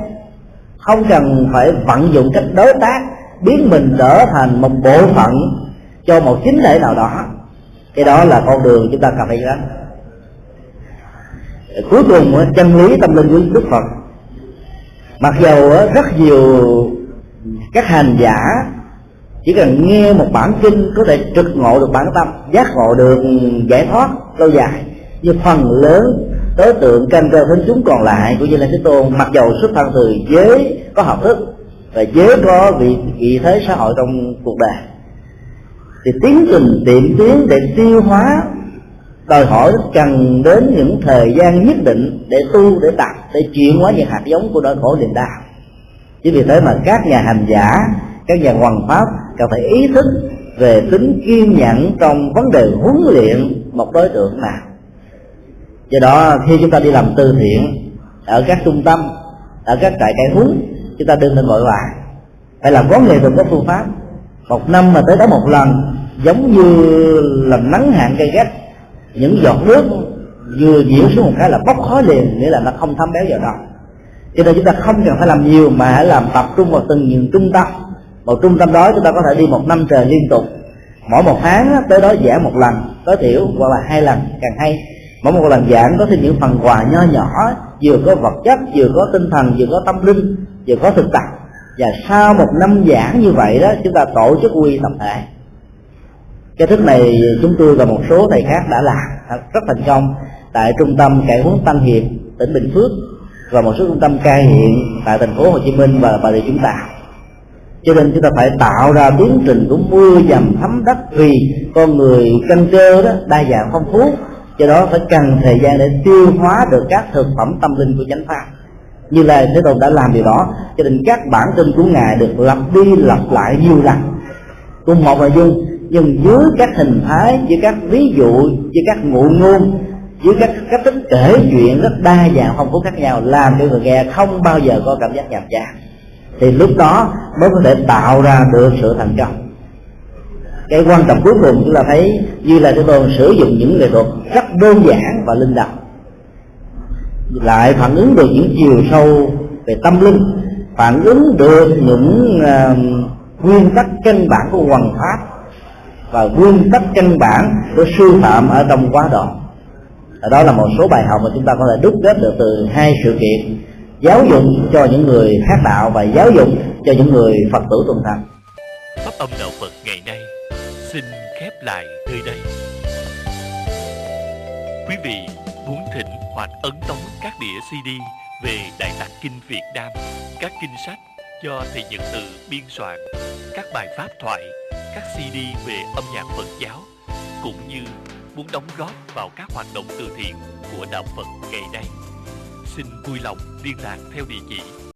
Không cần phải vận dụng cách đối tác, biến mình trở thành một bộ phận cho một chính thể nào đó. Cái đó là con đường chúng ta cần phải gánh cuối cùng, chân lý tâm linh của đức phật. Mặc dù rất nhiều các hành giả chỉ cần nghe một bản kinh có thể trực ngộ được bản tâm, giác ngộ được, giải thoát lâu dài. Nhưng phần lớn đối tượng canh cơ đến chúng còn lại của như lai thế tôn, mặc dầu xuất thân từ giới có học thức và giới có vị vị thế xã hội trong cuộc đời, thì tiến trình tiệm tiến để tiêu hóa đòi hỏi cần đến những thời gian nhất định để tu, để tập, để chuyển hóa những hạt giống của nỗi khổ niềm đau. Chính vì thế mà các nhà hành giả, các nhà hoàng pháp cần phải ý thức về tính kiên nhẫn trong vấn đề huấn luyện một đối tượng nào. Do đó, khi chúng ta đi làm từ thiện ở các trung tâm, ở các trại cải huấn, chúng ta đừng nên vội vàng phải làm có nghệ thuật, có phương pháp. Một năm mà tới đó một lần, giống như là nắng hạn cây gắt, những giọt nước vừa nhiễu xuống một cái là bốc khói liền, nghĩa là nó không thấm béo vào đâu cho nên chúng ta không cần phải làm nhiều mà hãy làm tập trung vào từng những trung tâm một trung tâm đó chúng ta có thể đi một năm trời liên tục. Mỗi một tháng tới đó giảng một lần, tối thiểu hoặc là hai lần, càng hay. Mỗi một lần giảng có thêm những phần quà nho nhỏ, vừa có vật chất, vừa có tinh thần, vừa có tâm linh, vừa có thực tập. Và sau một năm giảng như vậy đó, chúng ta tổ chức quy tập thể. Cái thức này chúng tôi và một số thầy khác đã làm rất thành công tại trung tâm cải huấn tăng hiệp tỉnh bình phước và một số trung tâm cai hiện tại thành phố hồ chí minh và bà rịa chúng ta cho nên chúng ta phải tạo ra tiến trình của mưa dầm thấm đất vì con người căn cơ đó đa dạng phong phú. Do đó phải cần thời gian để tiêu hóa được các thực phẩm tâm linh của chánh pháp. Như là thế tôn đã làm điều đó, cho nên các bản tin của ngài được lặp đi lặp lại nhiều lần. Cùng một nội dung, nhưng dưới các hình thái, dưới các ví dụ, dưới các ngụ ngôn, dưới các cách tính kể chuyện rất đa dạng phong phú khác nhau, làm cho người nghe không bao giờ có cảm giác nhàm chán thì lúc đó mới có thể tạo ra được sự thành công. Cái quan trọng cuối cùng chúng ta thấy như là chúng tôi sử dụng những nghệ thuật rất đơn giản và linh động. Lại phản ứng được những chiều sâu về tâm linh phản ứng được những uh, nguyên tắc căn bản của hoàng pháp và nguyên tắc căn bản của sư phạm ở trong quá độ đó là một số bài học mà chúng ta có thể đúc kết được từ hai sự kiện giáo dục cho những người khác đạo và giáo dục cho những người phật tử tuần thành pháp âm đạo phật ngày nay xin khép lại nơi đây. Quý vị muốn thỉnh hoặc ấn tống các đĩa cd về đại tạng kinh việt nam, các kinh sách do thầy nhật từ biên soạn, các bài pháp thoại, các cd về âm nhạc phật giáo, cũng như muốn đóng góp vào các hoạt động từ thiện của đạo phật ngày nay xin vui lòng liên lạc theo địa chỉ